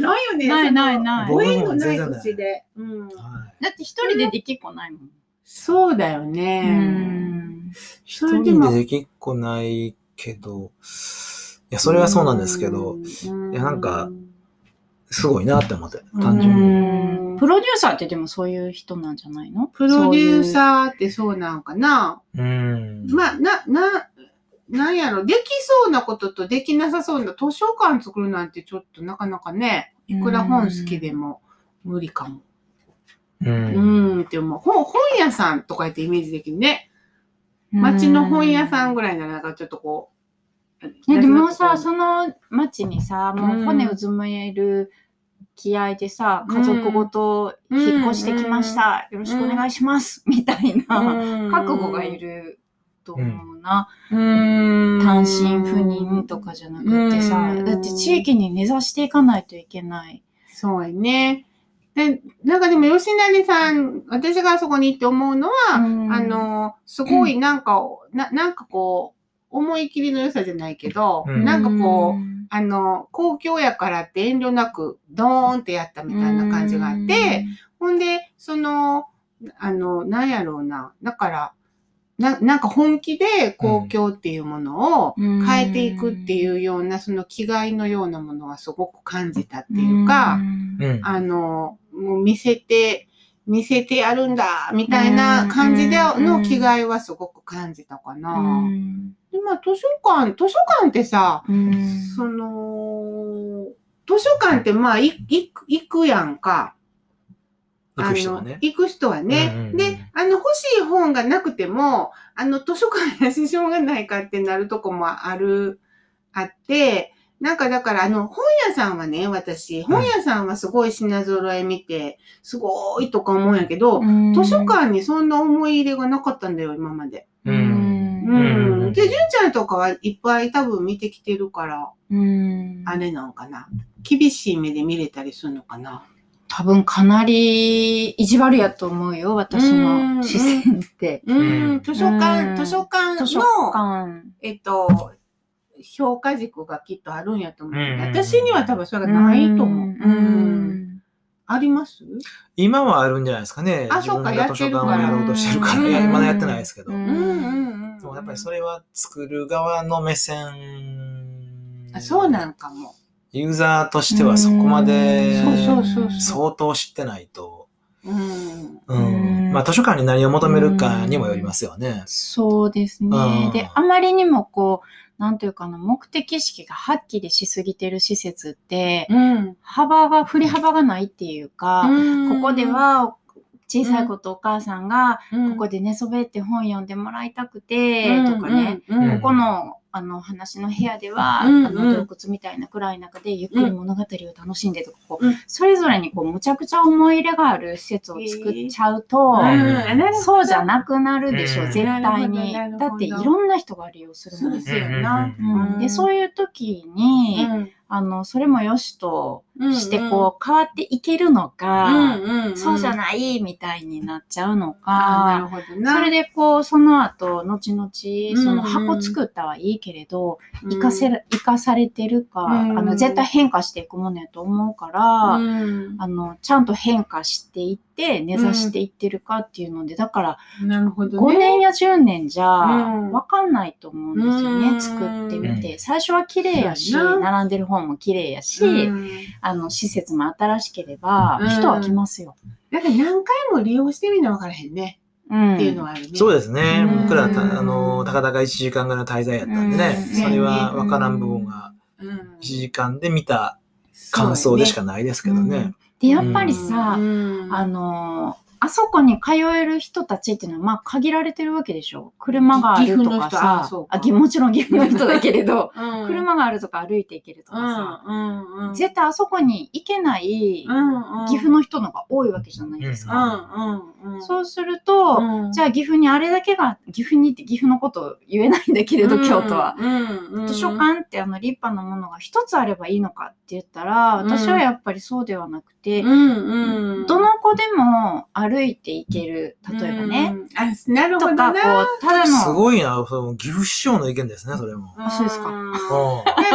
ないよね。ないないないご縁のないうちで。うん。はいだって一人でできっこないもん。そうだようね。ん。一人でできっこないけど、いや、それはそうなんですけど、、いいやなんか、すごいなって思って、単純に。うんプロデューサーってでもそういう人なんじゃないの？プロデューー。サーってそうなんかな？うん。まあ、な、な、なんやろ、できそうなこととできなさそうな図書館作るなんてちょっとなかなかね、いくら本好きでも無理かも。う。うんん、って思う。本、本屋さんとかやってイメージできるね。街の本屋さんぐらいならなんかちょっとこう。いやでもさ、その町にさ、もう骨うずめる気合でさ、家族ごと引っ越してきました。よろしくお願いします。みたいな、うん覚悟がいると思うな。うん単身赴任とかじゃなくてさ、うんだって地域に根ざしていかないといけない。そうやね。で、なんかでも吉成さん、私があそこに行って思うのは、うんあ、の、すごいなんか、ななんかこう、思い切りの良さじゃないけど、うん。なんかこう、うあの、公共やからって遠慮なく、ドーンってやったみたいな感じがあって、、ほんで、その、あの、なんやろうな。だから、ななんか本気で公共っていうものをうん。変えていくっていうような、その気概のようなものはすごく感じたっていうか、うん。あの、もう見せて、見せてやるんだ、みたいな感じでの気概はすごく感じたかうな。んでまあ、図書館、図書館ってさ、うんその、図書館ってまあ、い行く行くやんか。行く人はねあの。行く人はね。うんうんうんで、あの、欲しい本がなくても、あの、図書館やししょうがないかってなるとこもある、あって、なんかだから、あの、本屋さんはね、私、本屋さんはすごい品揃え見て、すごいとか思うんやけど、図書館にそんな思い入れがなかったんだよ、今まで。う。うんうんん。で、純ちゃんとかはいっぱい多分見てきてるから、うんあれなんかな。厳しい目で見れたりするのかな。多分かなり意地悪やと思うよ、私の視線って。図書館、うん図書館図書の、館。えっと、評価軸がきっとあるんやと思う。うん私には多分それがないと思う。う。あります？今はあるんじゃないですかね。あそうか自分が図書館をやろうとしてるから、まだやってないですけど。うんうんうんうん。そうやっぱりそれは作る側の目線。あそうなんかも。ユーザーとしてはそこまで相当知ってないと。うん。うんうんまあ図書館に何を求めるかにもよりますよね。そうですねうん。で、あまりにもこう、なんというかな、目的意識がはっきりしすぎてる施設って、うん。幅が、振り幅がないっていうか、ここで、は小さい子とお母さんが、ここで、で寝そべって本読んでもらいたくて、とかね、ここのあの話の部屋では、うんあの洞窟みたいな暗い中でゆっくり物語を楽しんでとか、こううん。それぞれにこうむちゃくちゃ思い入れがある施設を作っちゃうと、うん。そうじゃなくなるでしょ、うん。絶対に。だっていろんな人が利用するもん。ですよ。でそういう時に、あのそれもよしとしてこう変わっていけるのか、そうじゃい。ないみたいになっちゃうのか、ほどな。それでこうその後後々うんその箱作ったはいいけれど、うん、生かせる生かされてるか、うんあの絶対変化していくものやと思うから、うん。あのちゃんと変化していって根ざしていってるかっていうのでだからなるほど5ね。年や10年じゃうん。分かんないと思うんですよね、うん。作ってみて。う最初は綺麗やし並んでる本も綺麗やし、うん。あの施設も新しければうん。人は来ますよ。なんか何回も利用してみな分からへんね。うん。っていうのはあるね。そうですね。うん。僕らた、あの、たかだか1時間ぐらいの滞在やったんでね、うん。それは分からん部分がうん。1時間で見た感想でしかないですけどね。うん。でやっぱりさ、うん。あのーあそこに通える人たちっていうのは、まあ、限られてるわけでしょ。車があるとかさ、ああぎもちろん岐阜の人だけれど、うん。車があるとか歩いて行けるとかさ、うんうん絶対あそこに行けない岐阜の人の方が多いわけじゃないですうか。そうすると、うん。じゃあ岐阜にあれだけが、岐阜にって岐阜のこと言えないんだけれど、京都は。図書館ってあの立派なものが一つあればいいのかって言ったら、うん。私はやっぱりそうではなくて、うんうん。どの子でも歩いていける、例えばね、うんあなるほとか、どなこう、ただすの、ごいな、その岐阜市長の意見ですね、それも。あそうですか。ん。うで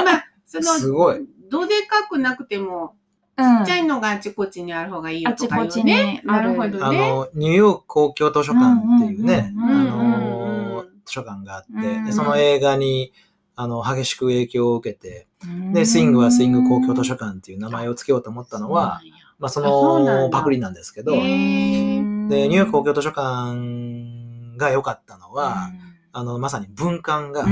まあそのすごい。どでかくなくてもうん。ちっちゃいのがあちこちにある方がいいよとかあちこちいうね。にあるなるほどね。あの、ニューヨーク公共図書館っていうね、うんあうんうんのうん、図書館があって、うんでその映画に、あの、激しく影響を受けて、うん。で、スイングはスイング公共図書館っていう名前を付けようと思ったのは、、まあ、そのだ。パクリなんですけど、へで、ーニューヨーク公共図書館が良かったのは、あの、まさに文館が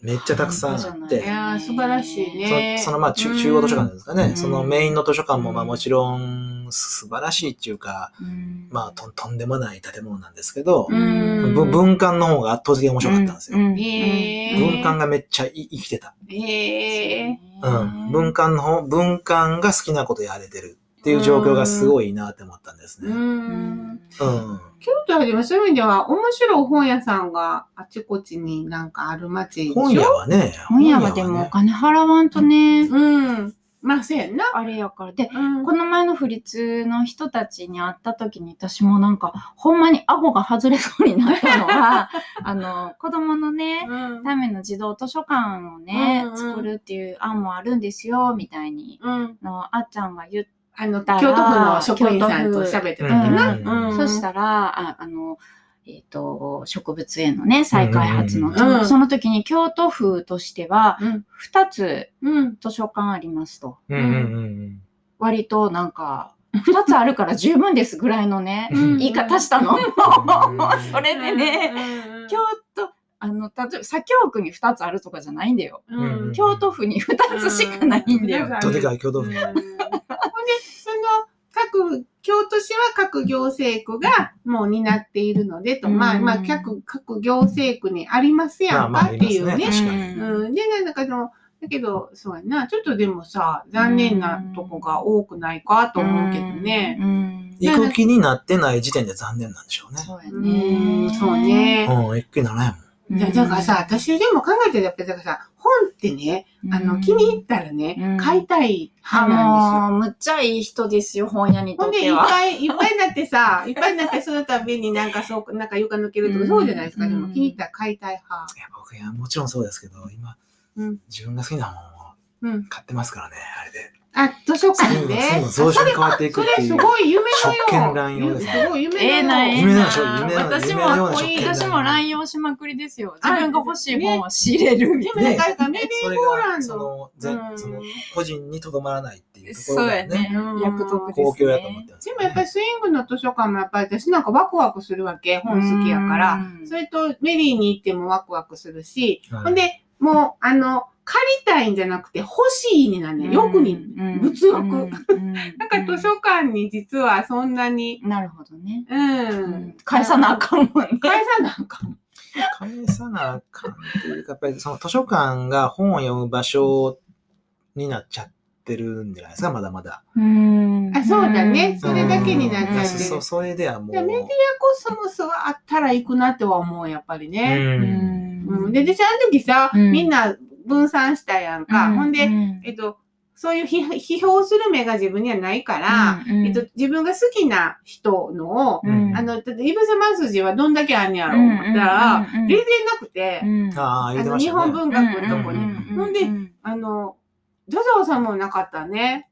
めっちゃたくさんあって、い。やー素晴らしいね。そそのまあ中中央図書館ですかね、うん。そのメインの図書館もまあもちろん素晴らしいっていうか、うん。まあととんでもない建物なんですけど、文館の方が圧倒的に面白かったんですよ。文館がめっちゃい生きてた。うん。文館の方、文館が好きなことやれてるっていう状況がすごいいいなって思ったんですうね。ん。うん。京都はでもそういう意味では面白い本屋さんがあちこちになんかある街でしょ？本屋はね、本屋はでもお金払わんとね、うん。まあそうやんな。あれやから。で、うんこの前の府立の人たちに会った時に私もなんか、ほんまに顎が外れそうになったのは、あの、子供のね、うんための児童図書館をね、うんうん作るっていう案もあるんですよ、みたいに、うん。のあっちゃんが言っあの、京都府の職員さんと喋ってた時な。うん。そしたら、ああの、えっ、と、植物園のね、再開発の、うん。その時に京都府としては、うん。2つうん。図書館ありますと。割となんか、2つあるから十分ですぐらいのね、うん。言い方したの。ん。それでね、ね京都、あの、例えば、左京区に2つあるとかじゃないんだよ。うん。京都府に2つしかないんだよ。うん。どでかい共同うん。府その、各、京都市は各行政区がもう担っているのでと、うんまあまあ、各、各行政区にありますやんまあまあかっていうねあります。ねうん。で、なんかその、だけど、そうやな、ちょっとでもさ、残念なとこが多くないかと思うけどね。うん。行く気になってない時点で残念なんでしょうね。そうやうね。ん、そうね。うん、行く気にならないもん。だだからさ、私でも考えてたけど、だからさ、本ってね、あの、気に入ったらね、うん買いたいあ派なんですよ。のー、むっちゃいい人ですよ、本屋にほんで、とっては。いっぱいいっぱいになってさ、いっぱいになって、その度になんかそう、なんか床抜けるとか、うんそうじゃないですか。でもうん気に入ったら買いたい派。いや、僕、いや、もちろんそうですけど、今、うん自分が好きな本をうん。買ってますからね、あれで。あ、図書館で？そういう変わっていくそっていう。れすごい夢の職よ権乱用ですねすごい夢のよええな、ええ夢のような職権私も乱用しまくりですよ。あ自分が欲しい本を仕入れるみたいでもなんかメリそれーゴーラが、ンド。その、全うんその、個人にとどまらないっていうな。ところがそうやね役得ですね。公共やと思ってますよね。でもやっぱりスイングの図書館もやっぱり私なんかワクワクするわけ。本好きやから。うんそれとメリーに行ってもワクワクするし、はいほんで、もう、あの、借りたいんじゃなくて欲しいになんねん。よくに、物欲うん なんか図書館に実はそんなに、なるほどね。うん。うん返さなあかんもんね。返さなあかん。返さなあかんっていうか、やっぱりその図書館が本を読む場所になっちゃってるんじゃないですか、まだまだ。うんあそうだねそれだけになっちゃってるそう、それではもう。でメディアコスモスはあったら行くなっては思う、やっぱりうね。ん。うん。で、で、その時さ、うんみんな分散したやんか。ほんで、えっと、そういう批批評する目が自分にはないから、えっと、自分が好きな人のを、うんあの、だってイブセマスジはどんだけあんねやろ思ったら、全然なくて、ああ、の、日したね。本文学のとこに。うんほんであの、ジョジョさんもなかったね。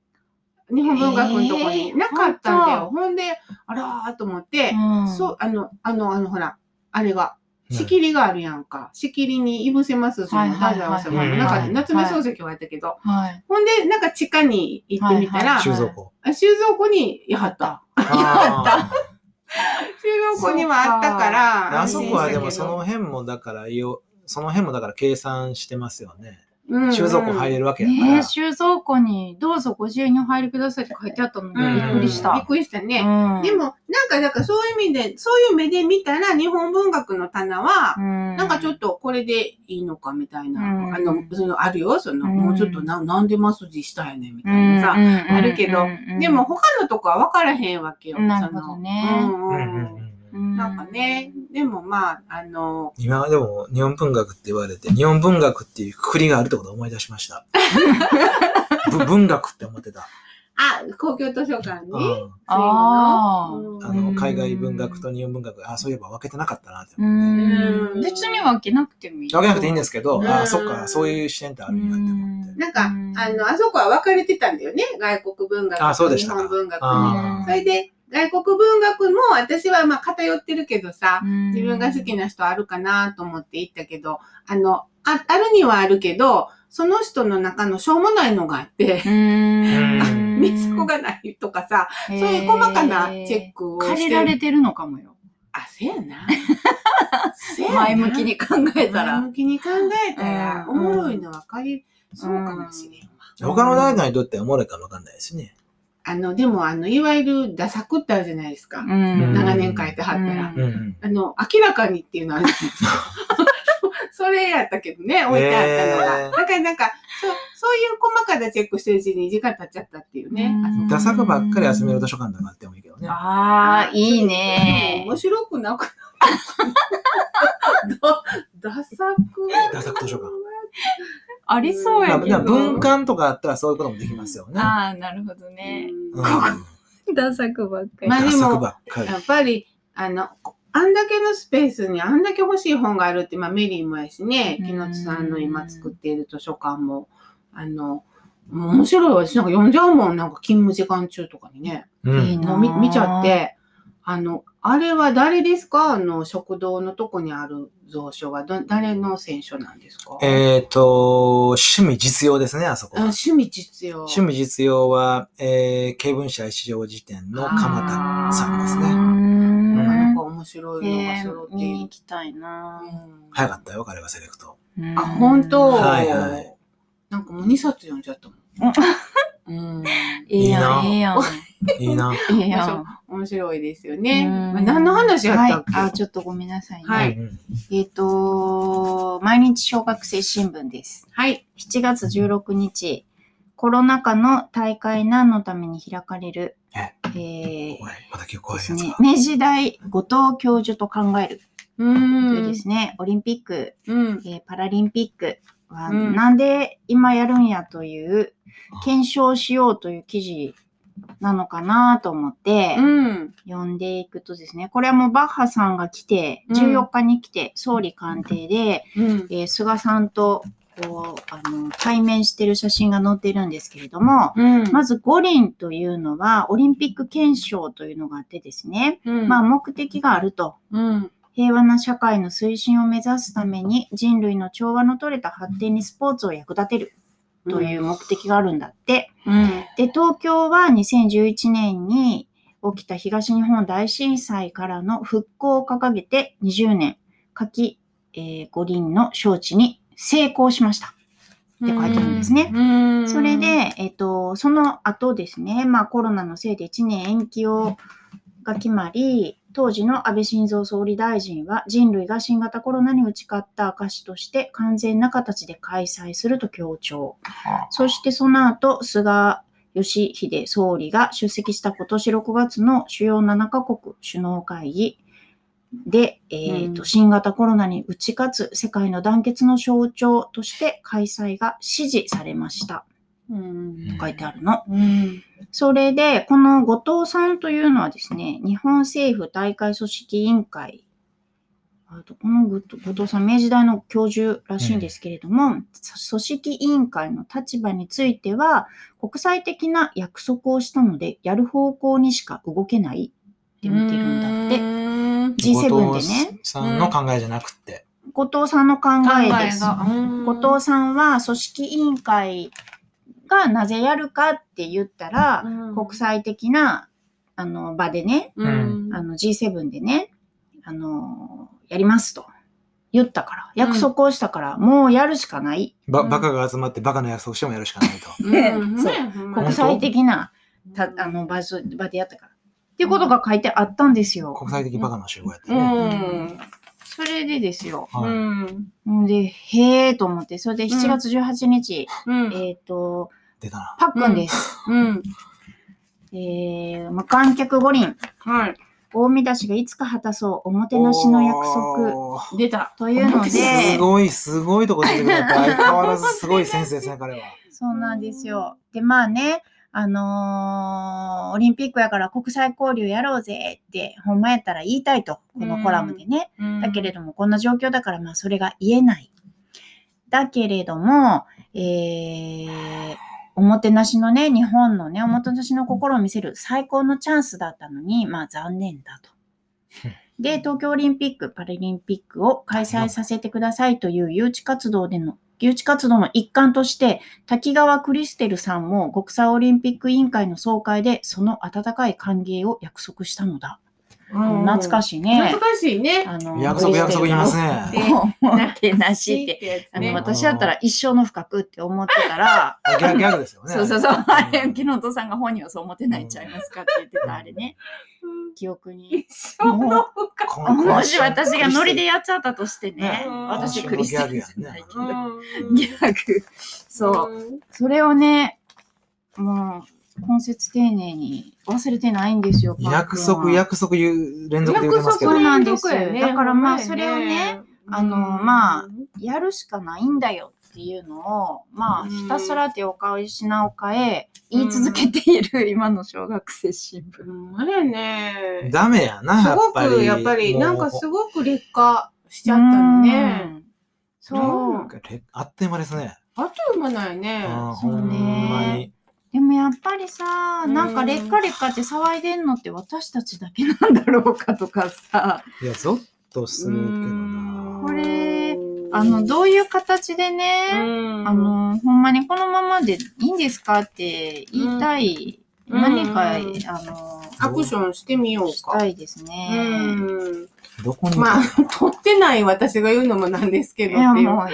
日本文学のとこに。えーなかったんだよ。本ほんで、あらーと思って、そそう、あの、あの、あの、ほら、あれが、うん仕切りがあるやんか。仕切りにイブセマスジの太宰治もなかった。はい夏目漱石はやったけど。はい。ほんで、なんか地下に行ってみたら、はい収蔵庫。あ収蔵庫にやった。あ 収蔵庫にはあったから。ああそこはでもその辺もだからよ、その辺もだから計算してますよね。収蔵庫入れるわけやから。ねえ、収蔵庫にどうぞご自由にお入りくださいって書いてあったのにうんびっくりした。びっくりしたね。うんでも、なんか、だからそういう意味で、そういう目で見たら、日本文学の棚は、ななんかちょっとこれでいいのかみたいな、うんあの、その、あるよ、その、うんもうちょっとな、なんでマスジしたいねんみたいなさ。あるけどでも、他のとこは分からへんわけよ。なるほどねうんなんかね、でもまあ、あの、今でも日本文学って言われて、日本文学っていうくくりがあるってことを思い出しました。ぶ文学って思ってた。あ、公共図書館に、ああの、海外文学と日本文学、あ、そういえば分けてなかったなってう思って。ん別に分けなくてもいい。分けなくていいんですけど、うんあ、そっか、そういう視点ってあるんやって思って。なんか、うんあの、あそこは分かれてたんだよね。外国文学あそうと日でしたか本文学に。あそれで、外国文学も私はまあ偏ってるけどさ、自自分が好きな人あるかなと思って行ったけど、あの、ああるにはあるけど、その人の中のしょうもないのがあって、ん見つこがないとかさ、そういう細かなチェックをして借りられてるのかもよ。あ、せやな。せやな前向きに考えた前ら。向きに考えたら、うんおもろいの分かり、そうかもしれんわ。他の誰かにとってはおもろいかもわかんないですね。あの、でも、あの、いわゆるダサくってあるじゃないですか。うん長年書いてはったら。あの、明らかにっていうのはあるんですよ それやったけどね、置いてあったのが。だからなんか、そう、そういう細かなチェックしてるうちに時間経っちゃったっていうね。うんダサくばっかり集める図書館とかあってもいいけどね。ああ、いいね。面白くなくなダ ダサく。ダサく図書館ありそうやけまあど。文館とかあったらそういうこともできますよね。ああ、なるほどね。うん ダサくばっかり。まあでもダサくばっかり。やっぱり、あの、あんだけのスペースにあんだけ欲しい本があるって、まあメリーもやしね、うん木野津さんの今作っている図書館も、あの、面白いわ。私なんか読んじゃうもん、なんか勤務時間中とかにね。うん見見ちゃって、あの、あれは誰ですか？あの、食堂のとこにある蔵書は、ど誰の選書なんですか？えっ、と、趣味実用ですね、あそこは。あ趣味実用。趣味実用は、えー、経文社一条辞典の鎌田さんですね。うーんなかなか面白いのがえ揃ってー、見に。行きたいなうん早かったよ、彼はセレクト。うんあ、本当はいはいなんかもう2冊読んじゃったもん。うん。いいやん、いいやん。いいな。いいやん。面白いですよね。うんまあ何の話やったっけ、はい、あ、ちょっとごめんなさいね。はいうんえっ、と、毎日小学生新聞です。はい。7月16日、コロナ禍の大会何のために開かれる、ええー怖い。また今日怖ですねいやつが。、明治大後藤教授と考えるうというんですね、オリンピック、うん。えーパラリンピックはうんなんで今やるんやという、検証しようという記事なのかなと思って、うん。読んでいくとですね、これはもうバッハさんが来て、うん14日に来て、総理官邸で、うん。えー菅さんとこうあの対面してる写真が載ってるんですけれども、うん。まず五輪というのは、オリンピック憲章というのがあってですね、うん、まあ目的があると。うん。平和な社会の推進を目指すために人類の調和の取れた発展にスポーツを役立てるという目的があるんだって。うん。で、東京は2011年に起きた東日本大震災からの復興を掲げて20年、夏季、えー五輪の招致に成功しました。って書いてあるんですね。うん。それ、で、えっ、と、その後ですね、まあコロナのせいで1年延期をが決まり、当時の安倍晋三総理大臣は人類が新型コロナに打ち勝った証として完全な形で開催すると強調。そしてその後、菅義偉総理が出席した今年6月の主要7カ国首脳会議で、えーとうん新型コロナに打ち勝つ世界の団結の象徴として開催が支持されました。うん。書いてあるの。うん。それで、この後藤さんというのはですね、日本政府大会組織委員会、あとこの後後藤さん、明治大の教授らしいんですけれども、組織委員会の立場については、国際的な約束をしたので、やる方向にしか動けないって見てるんだって。って。G7 後でね、藤さんの考えじゃなくて。後藤さんの考えです。が。後藤さんは組織委員会がなぜやるかって言ったら、国際的なあの場でね、うん。あの G7 でね、あのやりますと言ったから、約束をしたから、もうやるしかない。ば、うんバカが集まってバカの約束してもやるしかないと。うんそうね国際的なたあの場所場でやったから。っていうことが書いてあったんですよ。国際的バカの集合やったうね。ん。それでですよ。うはいん。んで、へーと思って、それで7月18日、うん。えっ、と、出たな。パックンです。うん。えー無観客五輪、はい。大見出しがいつか果たそう、おもてなしの約束おー出た。というので、すごい、すごいとこ出てくれた。相変わらずすごい先生ですね、彼は。そうなんですよ。で、まあね、あのーオリンピックやから国際交流やろうぜって、ほんまやったら言いたいと、このコラムでね。だけれども、こんな状況だから、まあ、それが言えない。だけれども、えー、おもてなしのね、日本のね、おもてなしの心を見せる最高のチャンスだったのに、まあ、残念だと。で、東京オリンピック・パラリンピックを開催させてくださいという誘致活動での、誘致活動の一環として、滝川クリステルさんも国際オリンピック委員会の総会でその温かい歓迎を約束したのだ。懐かししいね。懐かしいね。あの約束約束言いますね。ね。おもてなしって。てあの、ね私だったら一生の深くって思ってたら、ギャグギャグですよね。そうそうそう、あれ、うん昨日お父さんが本人はそう思ってないんちゃいますかって言ってたあれね、記憶に。一生のこんもし私がノリでやっちゃったとしてねうん、私クリステルじゃないけど、うんギャグ。そう。それをね、もう、根節丁寧に忘れてないんですよ。約束、約束言う、連続で言ってますけどそう。なんです約束やねだからまあそれをね、あのまあうんやるしかないんだよっていうのを、まあ、うんひたすら手を変え品を変え、言い続けている 今の小学生新聞。うんあれね、ダメやな、すごやっぱり。く、やっぱり、なんかすごく劣化しちゃったのね。うん。そう。あっという間ですね。あっという間ないね。うんそうねほんまに。でもやっぱりさ、なんか劣化劣化って騒いでんのって私たちだけなんだろうかとかさ、いや、ゾッとするけどな。これあの、どういう形でね、あの、ほんまにこのままでいいんですかって言いたい、うん何か、うんあの、アクションしてみようか。したいですね。うんどこに？まあ、撮ってない私が言うのもなんですけどっていう。もう、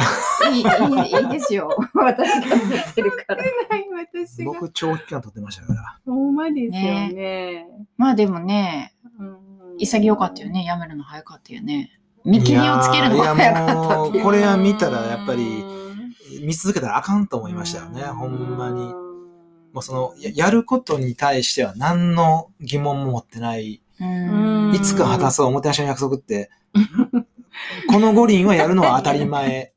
いい、いい、いいですよ。私が撮ってるから。ない私が。僕、長期間撮ってましたから。ほんまですよね。まあでもね、うん潔かったよ。ね。やめるの早かったよね。見切りをつけるのが早かったっていう。いやこれは見たらやっぱりうん見続けたらあかんと思いましたよね、うんほんまに。もうその、ややることに対しては何の疑問も持ってない。うん。いつか果たすおもてなしの約束って、この五輪はやるのは当たり前。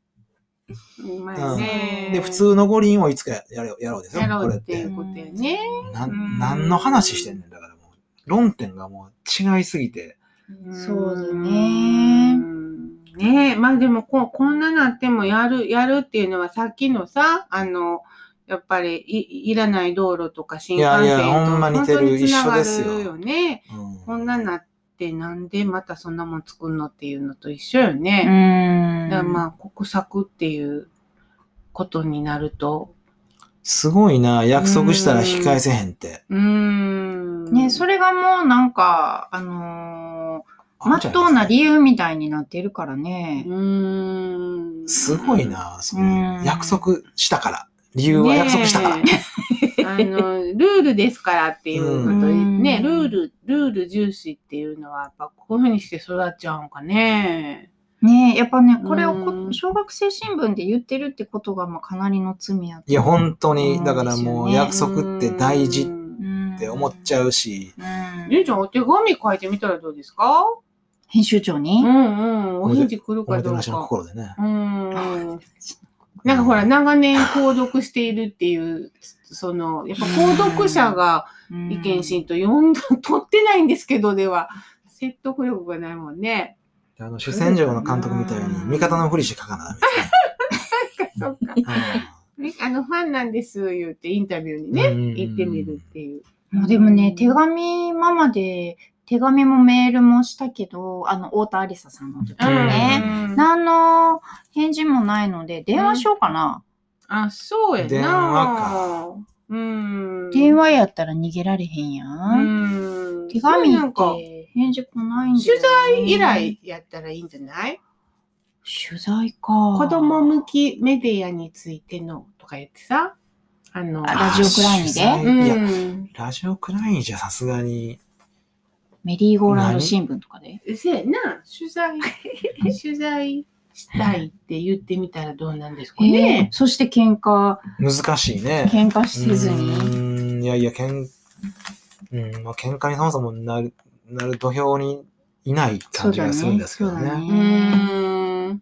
うまいねで、普通の五輪をいつかやろうやろうですよ、やろこれって。なうん何の話してんねん。だからもう、論点がもう違いすぎて。そうだねうん。ねえ、まあでもこ、こんななってもやる、やるっていうのはさっきのさ、あの、やっぱりいいらない道路とか新幹線といやいやほんま似てる本当に繋がる一緒ですよよね。うんこんななってなんでまたそんなもん作るのっていうのと一緒ようね。ん。だからまあ国策っていうことになると。すごいな、約束したら引き返せへんって。うーん。ね、それがもうなんか、あのー、まっとうな理由。由みたいになってるからねう。ーん。すごいな、そうんの約束したから。理由は約束したから。あの、ルールですからっていうことでうんね、ルール、ルール重視っていうのは、やっぱこういうふうにして育っちゃうんかね。ねやっぱね、これをこうん小学生新聞で言ってるってことが、まあ、かなりの罪やといや、本当に、だからもう約そ束って大事うんって思っちゃうし、うんゆうちゃんお手紙書いてみたらどうですか？編集長うに、んうん。お返事来るおかどうもてなしのか。心でね。うん。なんかほら、長年購読しているっていう、その、やっぱ購読者が意見しんと読んだ、取ってないんですけどでは、説得力がないもんね。あの、主戦場の監督みたいに、味方のふりして書かなダメ そっか。ですね。ね、あの、ファンなんです、言ってインタビューにね、うん言ってみるっていう。もうでもね、手紙ママで、手紙もメールもしたけど、あの、太田ありささんの時うんね、うん何の返事もないので、電話しようかな。あ、そうやな。電話か。うん。電話やったら逃げられへんや。うんん。手紙って返事来ないんだ取よね材依頼やったらいいんじゃない？取材か。子供向きメディアについてのとか言ってさ、あの、あラジオクライニで？いや、うん。ラジオクライニじゃさすがに、メリーゴーランド新聞とかで。せやな、取材、取材したいって言ってみたらどうなんですかえーね。そして喧嘩、難しいね。喧嘩せずうに。いやいや、けん、うん、まあ、喧嘩にそもそもなる、なる土俵にいない感じがするんですけどね。そうだねうーん。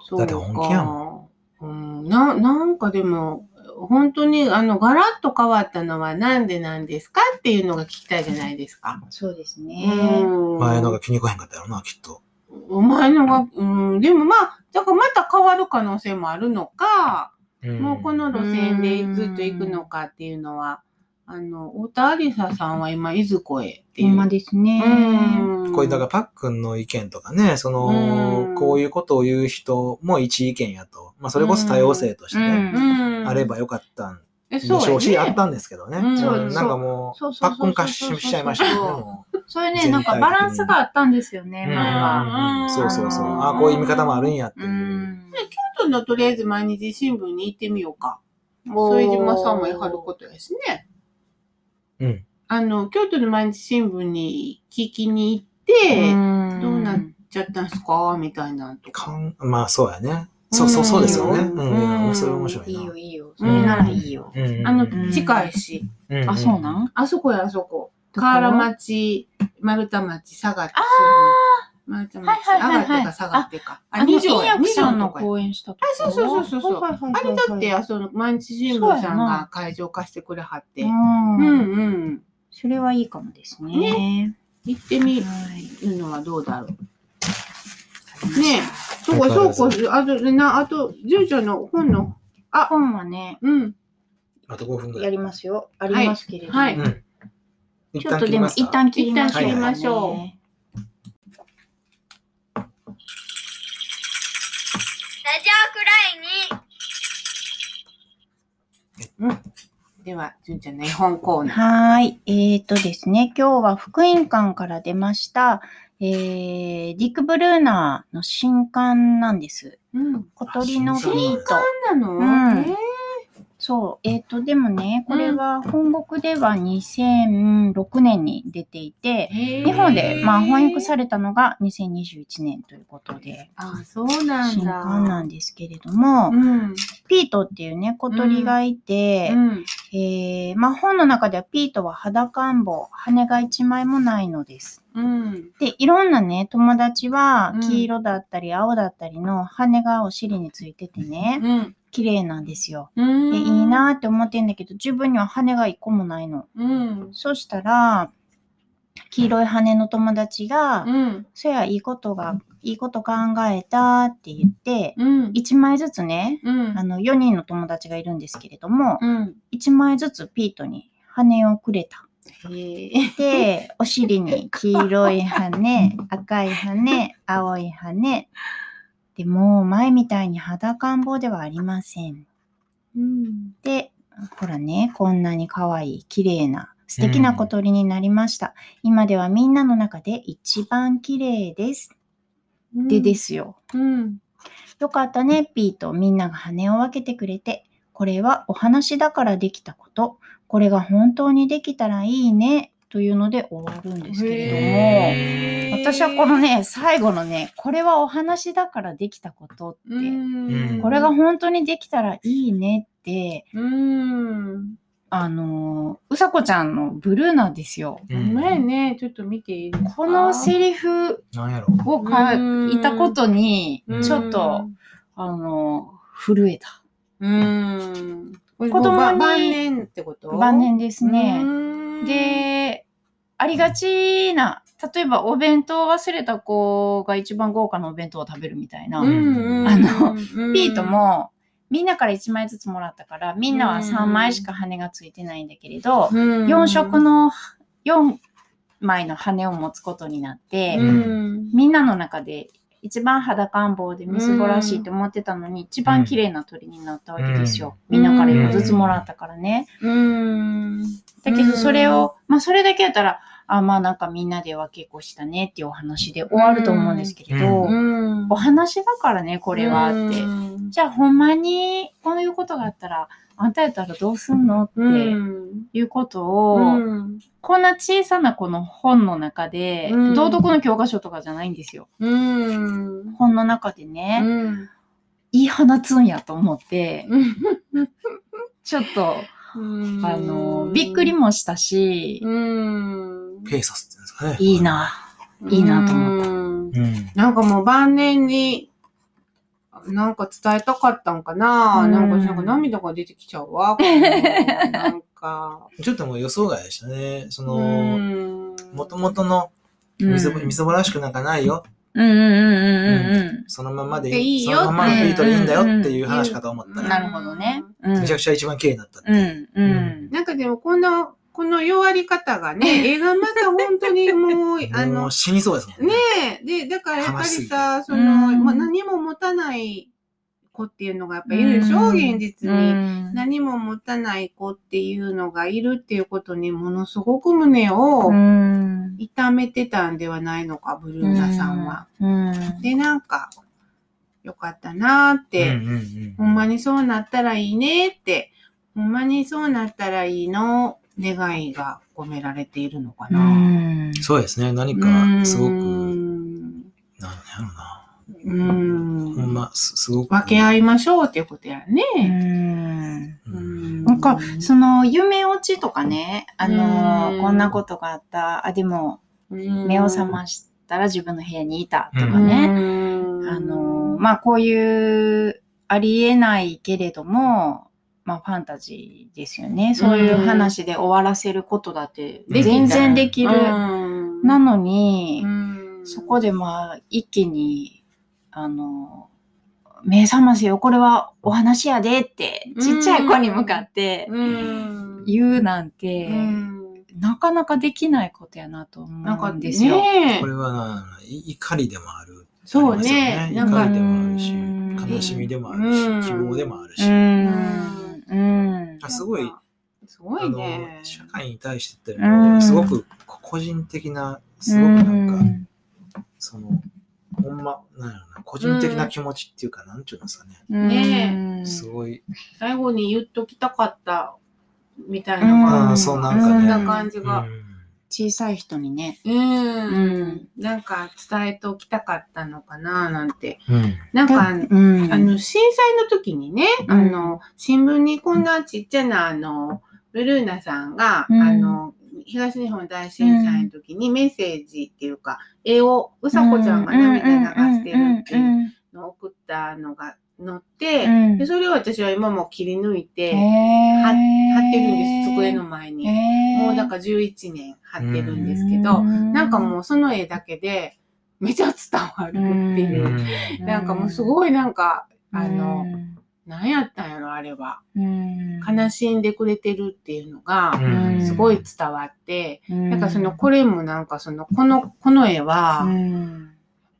そうかだって本気やもうん、な、なんかでも、本当に、あの、ガラッと変わったのはなんでなんですかっていうのが聞きたいじゃないですか。そうですうね。ん前のが気に食わへんかったやろな、きっと。お前のが、うん、でもまあ、だからまた変わる可能性もあるのか、うんもうこの路線でずっと行くのかっていうのは、あの、太田ありささんは今、いずこへっていう。ほんまですね。うんこういう、だからパックンの意見とかね、その、うんこういうことを言う人も一意見やと。まあ、それこそ多様性としてあればよかったんえでしょうし、あったんですけどね。うんうんそうなんかもそうパックン化ししちゃいましたよね。もそういうね、なんかバランスがあったんですよね、う前は。うんそうそうそう。あこういう見方もあるんやっていうう。ん。京都のとりあえず毎日新聞に行ってみようか。副島さんもやはることやしね。うん。あの、京都の毎日新聞に聞きに行って、んどうなっちゃったんすか？みたいなのとか。かんまあ、そうやね。そうそう、そうですよね。ううんん。それ面白いな。いいよ、いいよ。それならいいよ。うんあのう、ん近いし。うんあ、そうなん？あそこや、あそこ。河原町、丸太町、下がってすぐ。丸太町、はいはいはいはい上がってか下がってか。あの、イン条や二条とかや講演したとこあそうそうそうそうはいはいはいはいあれだって、あその、毎日新聞さんが会場貸してくれはって。ううんん。うん。それはいいかもですね。行ってみはい。るのはどうだろう。ねえ。そうか、そうか。あと、な、あと、じゅうちゃんの本の、本はね、うん。あと5分ぐらい。やりますよ。ありますけれども。はいうん。一ちょっとでも一旦切りましょう、一旦切りましょうラジオくらいにでは、じゅんちゃんの絵本コーナー。はーい。えーとですね、今日は福音館から出ました、えー、ディック・ブルーナーの新刊なんです。うん。小鳥のピ新ート。なの？うんえそう。えーと、でもね、これは本国では2006年に出ていて、ー日本で、まあ、翻訳されたのが2021年ということで、あ、そうなん新だ。刊なんですけれども、うん。ピートっていうね、小鳥がいて、うん。えーまあ、本の中ではピートは裸んぼ、羽が一枚もないのです。うん。で、いろんなね、友達はうん黄色だったり青だったりの羽がお尻についててね、うん。綺麗なんですよ。うん。で、いい。なって思ってんだけど、自分には羽が一個もないの。うん。そしたら、黄色い羽の友達が、うん。そや、いいことが、いいこと考えたって言って、うん。1枚ずつね、うん。あの、4人の友達がいるんですけれども、うん。1枚ずつピートに羽をくれた。で、お尻に黄色い羽、赤い羽、青い羽。でもう前みたいに裸んぼではありません。うん。で、ほらね、こんなに可愛い、綺麗な、素敵な小鳥になりました。今ではみんなの中で一番綺麗です。でですよ。うん。よかったね、ピーとみんなが羽を分けてくれて。これはお話だからできたこと。これが本当にできたらいいね。というので終わるんですけれども。私はこのね、最後のね、これはお話だからできたことって、うん。これが本当にできたらいいねって、うん。あのー、うさこちゃんのブルーなんですよ。うん前ね、ちょっと見ていいですか？このセリフなんやろ。を書いたことにうん、ちょっと、あのー、震えた。うん。子供にば晩年ってこと？晩年ですね。ねで、ありがちな、例えばお弁当を忘れた子が一番豪華なお弁当を食べるみたいな。うんあのうん。ピートも、みんなから1枚ずつもらったから、みんなは3枚しか羽がついてないんだけれど、うん4色の4枚の羽を持つことになって、うん。みんなの中で一番裸ん坊でみすぼらしいと思ってたのに、一番綺麗な鳥になったわけですよ。うん。みんなから1個ずつもらったからね。うん。だけどそれを、まあそれだけやったら、あまあなんかみんなで分けっこしたねっていうお話で終わると思うんですけれど、うん。お話だからね、これはって。うん。じゃあほんまにこういうことがあったら、あんたやったらどうすんの？ってうん。いうことを、うん。こんな小さなこの本の中で、うん。道徳の教科書とかじゃないんですよ。うん。本の中でね、うん。言い放つんやと思って、ちょっと、うん。あの、びっくりもしたし、うん。ペーサスって言うんですかね。いいな、いいなと思った。思った。うん。なんかもう晩年に、なんか伝えたかったんかな、うんなんか、なんか涙が出てきちゃうわ。なんか。ちょっともう予想外でしたね。その、うんもともとのうんみそみそぼらしくなんかないよ。うんうんうんうんうんそのままででいいよそのままのビートでいいんだよっていう話かと思ったうん。ら、なるほどね。うんめちゃくちゃ一番綺麗になったってう。んうん。なんかでもこの、この弱り方がね、映画また本当にもう、あの死にそうですもんね。え、で、だからやっぱりさ、その、うん。まあ、何も持たない子っていうのがやっぱいるでしょ、うん。現実に。うん。何も持たない子っていうのがいるっていうことにものすごく胸をうん。痛めてたんではないのか、ブルーナさんは。。うん。で、なんか、よかったなーって、うんうんうんほんまにそうなったらいいねって、ほんまにそうなったらいいの願いが込められているのかうな。んそうですね。何か、すごく、うんなんやろな。うんほんま、すすごく。分け合いましょうっていうことやうね。んうんなんか、その、夢落ちとかね、あのうんこんなことがあった、あ、でも、目を覚ましたら自分の部屋にいたとか。ねあの、まあ、こういう、ありえないけれども、まあ、ファンタジーですよね。そういう話で終わらせることだって、全然できる。うん。なのに、うん。そこでまあ、一気に、あの、目覚ませよ、これはお話やでって、ちっちゃい子に向かってうん。言うなんて、うん。なかなかできないことやなと思うんですよ。ね。これは怒りでもある。そうね。なんか怒りでもあるしうん、悲しみでもあるうん。し、希望でもあるうし。ん。うん。あすごい、すごいね。社会に対してってすごく個人的な、すごくなんか、その、ほんま、なんやろな、個人的な気持ちっていうか、なんていうんですかね。うんねすごい、最後に言っときたかったみたいなうん感じ。あそうなんかねそんな感じが。うん小さい人にね。うん。うんなんか伝えておきたかったのかななんて。うん。なんか、うんあの、震災の時にね、うんあの、新聞にこんなちっちゃな、あの、ブルーナさんが、うんあの、東日本大震災の時にメッセージっていうか、絵を、うさこちゃんが涙流してるっていうのを送ったのが載って、うん。でそれを私は今も切り抜いて、へ貼ってるんです、机の前に。もうだらから11年貼ってるんですけど、なんかもうその絵だけでめちゃ伝わるっていう。う。ん。なんかもうすごいなんか、あの、何やったんやろ、あれは。悲しんでくれてるっていうのが、うん。すごい伝わって、いなんかその、これもなんかその、この、この絵は、うん。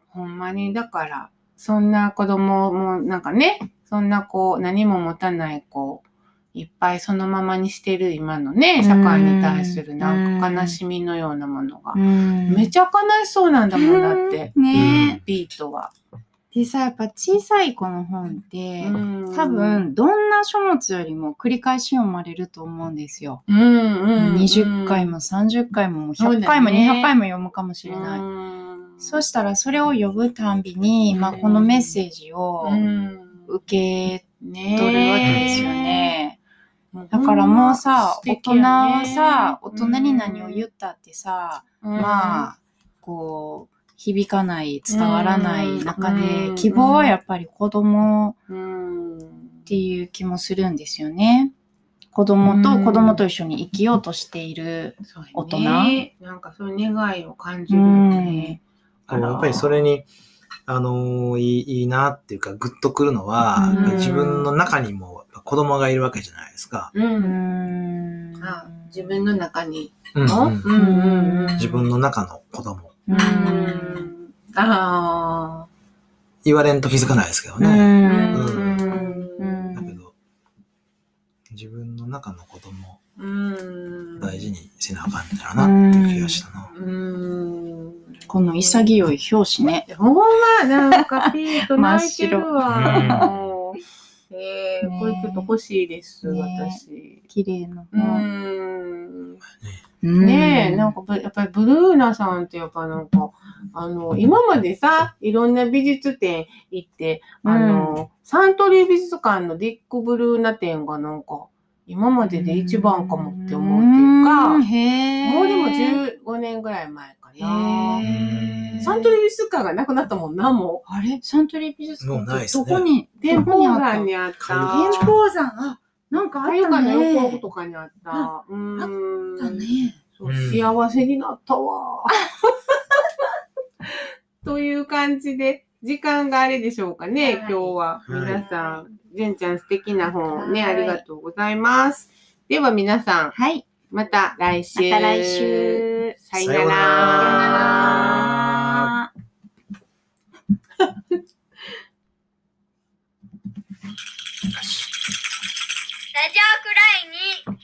ほんまにだから、そんな子供もなんかね、そんなこう、何も持たない子、いっぱいそのままにしてる今のね、社会に対するなんか悲しみのようなものが、めちゃ悲しそうなんだもんだって、ね。ビートは。でさ、やっぱ小さい子の本って、うん。多、分、どんな書物よりも繰り返し読まれると思うんですよ。うんうん、20回も30回ももうそうだね。100回も200回も読むかもしれない。うんそしたらそれを読むたんびに、まあ、このメッセージをうん。受けね。取るわけですよね。だだからもうさ、大人はさ、大人に何を言ったってさ、まあ、こう、響かない、伝わらない中うで、ん。希望はやっぱり子供っていう気もするんですよね。子供と子供と一緒に生きようとしている。大人。ねなんかそういう願いを感じるよね。こうやっぱりそれに、あのーいいいいなっていうか、グッとくるのは、うん自分の中にも子供がいるわけじゃないですか。う。うんんあ自分の中に自分の中の子供。ううんん。ああ。言われんと気づかないですけどうね。んうんだけど、自分の中の子供うん。大事にせなあかんねやろなっていう気がしたな。うん。この潔い表紙ね。ほんま、なんかピーと泣いてる真っわ。えーねこれちょっと欲しいです、ね私。綺麗なう本。ん。うんねえ、なんかぶやっぱりブルーナさんってやっぱなんか、あの、今までさ、いろんな美術展行って、あの、サントリー美術館のディック・ブルーナ展がなんか、今までで一番かもって思うっていうか、んへーもうでも15年ぐらい前かな。サントリー美術館がなくなったもんな、もあれ？サントリー美術館ってもうないっすねどこに？う。天保山にあった。天天保山あ、なんかあったあゆかのね。横とかにあった。うーん。あったね。幸せになったわ。という感じで、時間があれでしょうかね、はい今日は。はい皆さん、純ちゃん素敵な本ね、はいありがとうございます。では皆さん、はい。また来週。また来週。さよなら。さよなら ラジオくらいに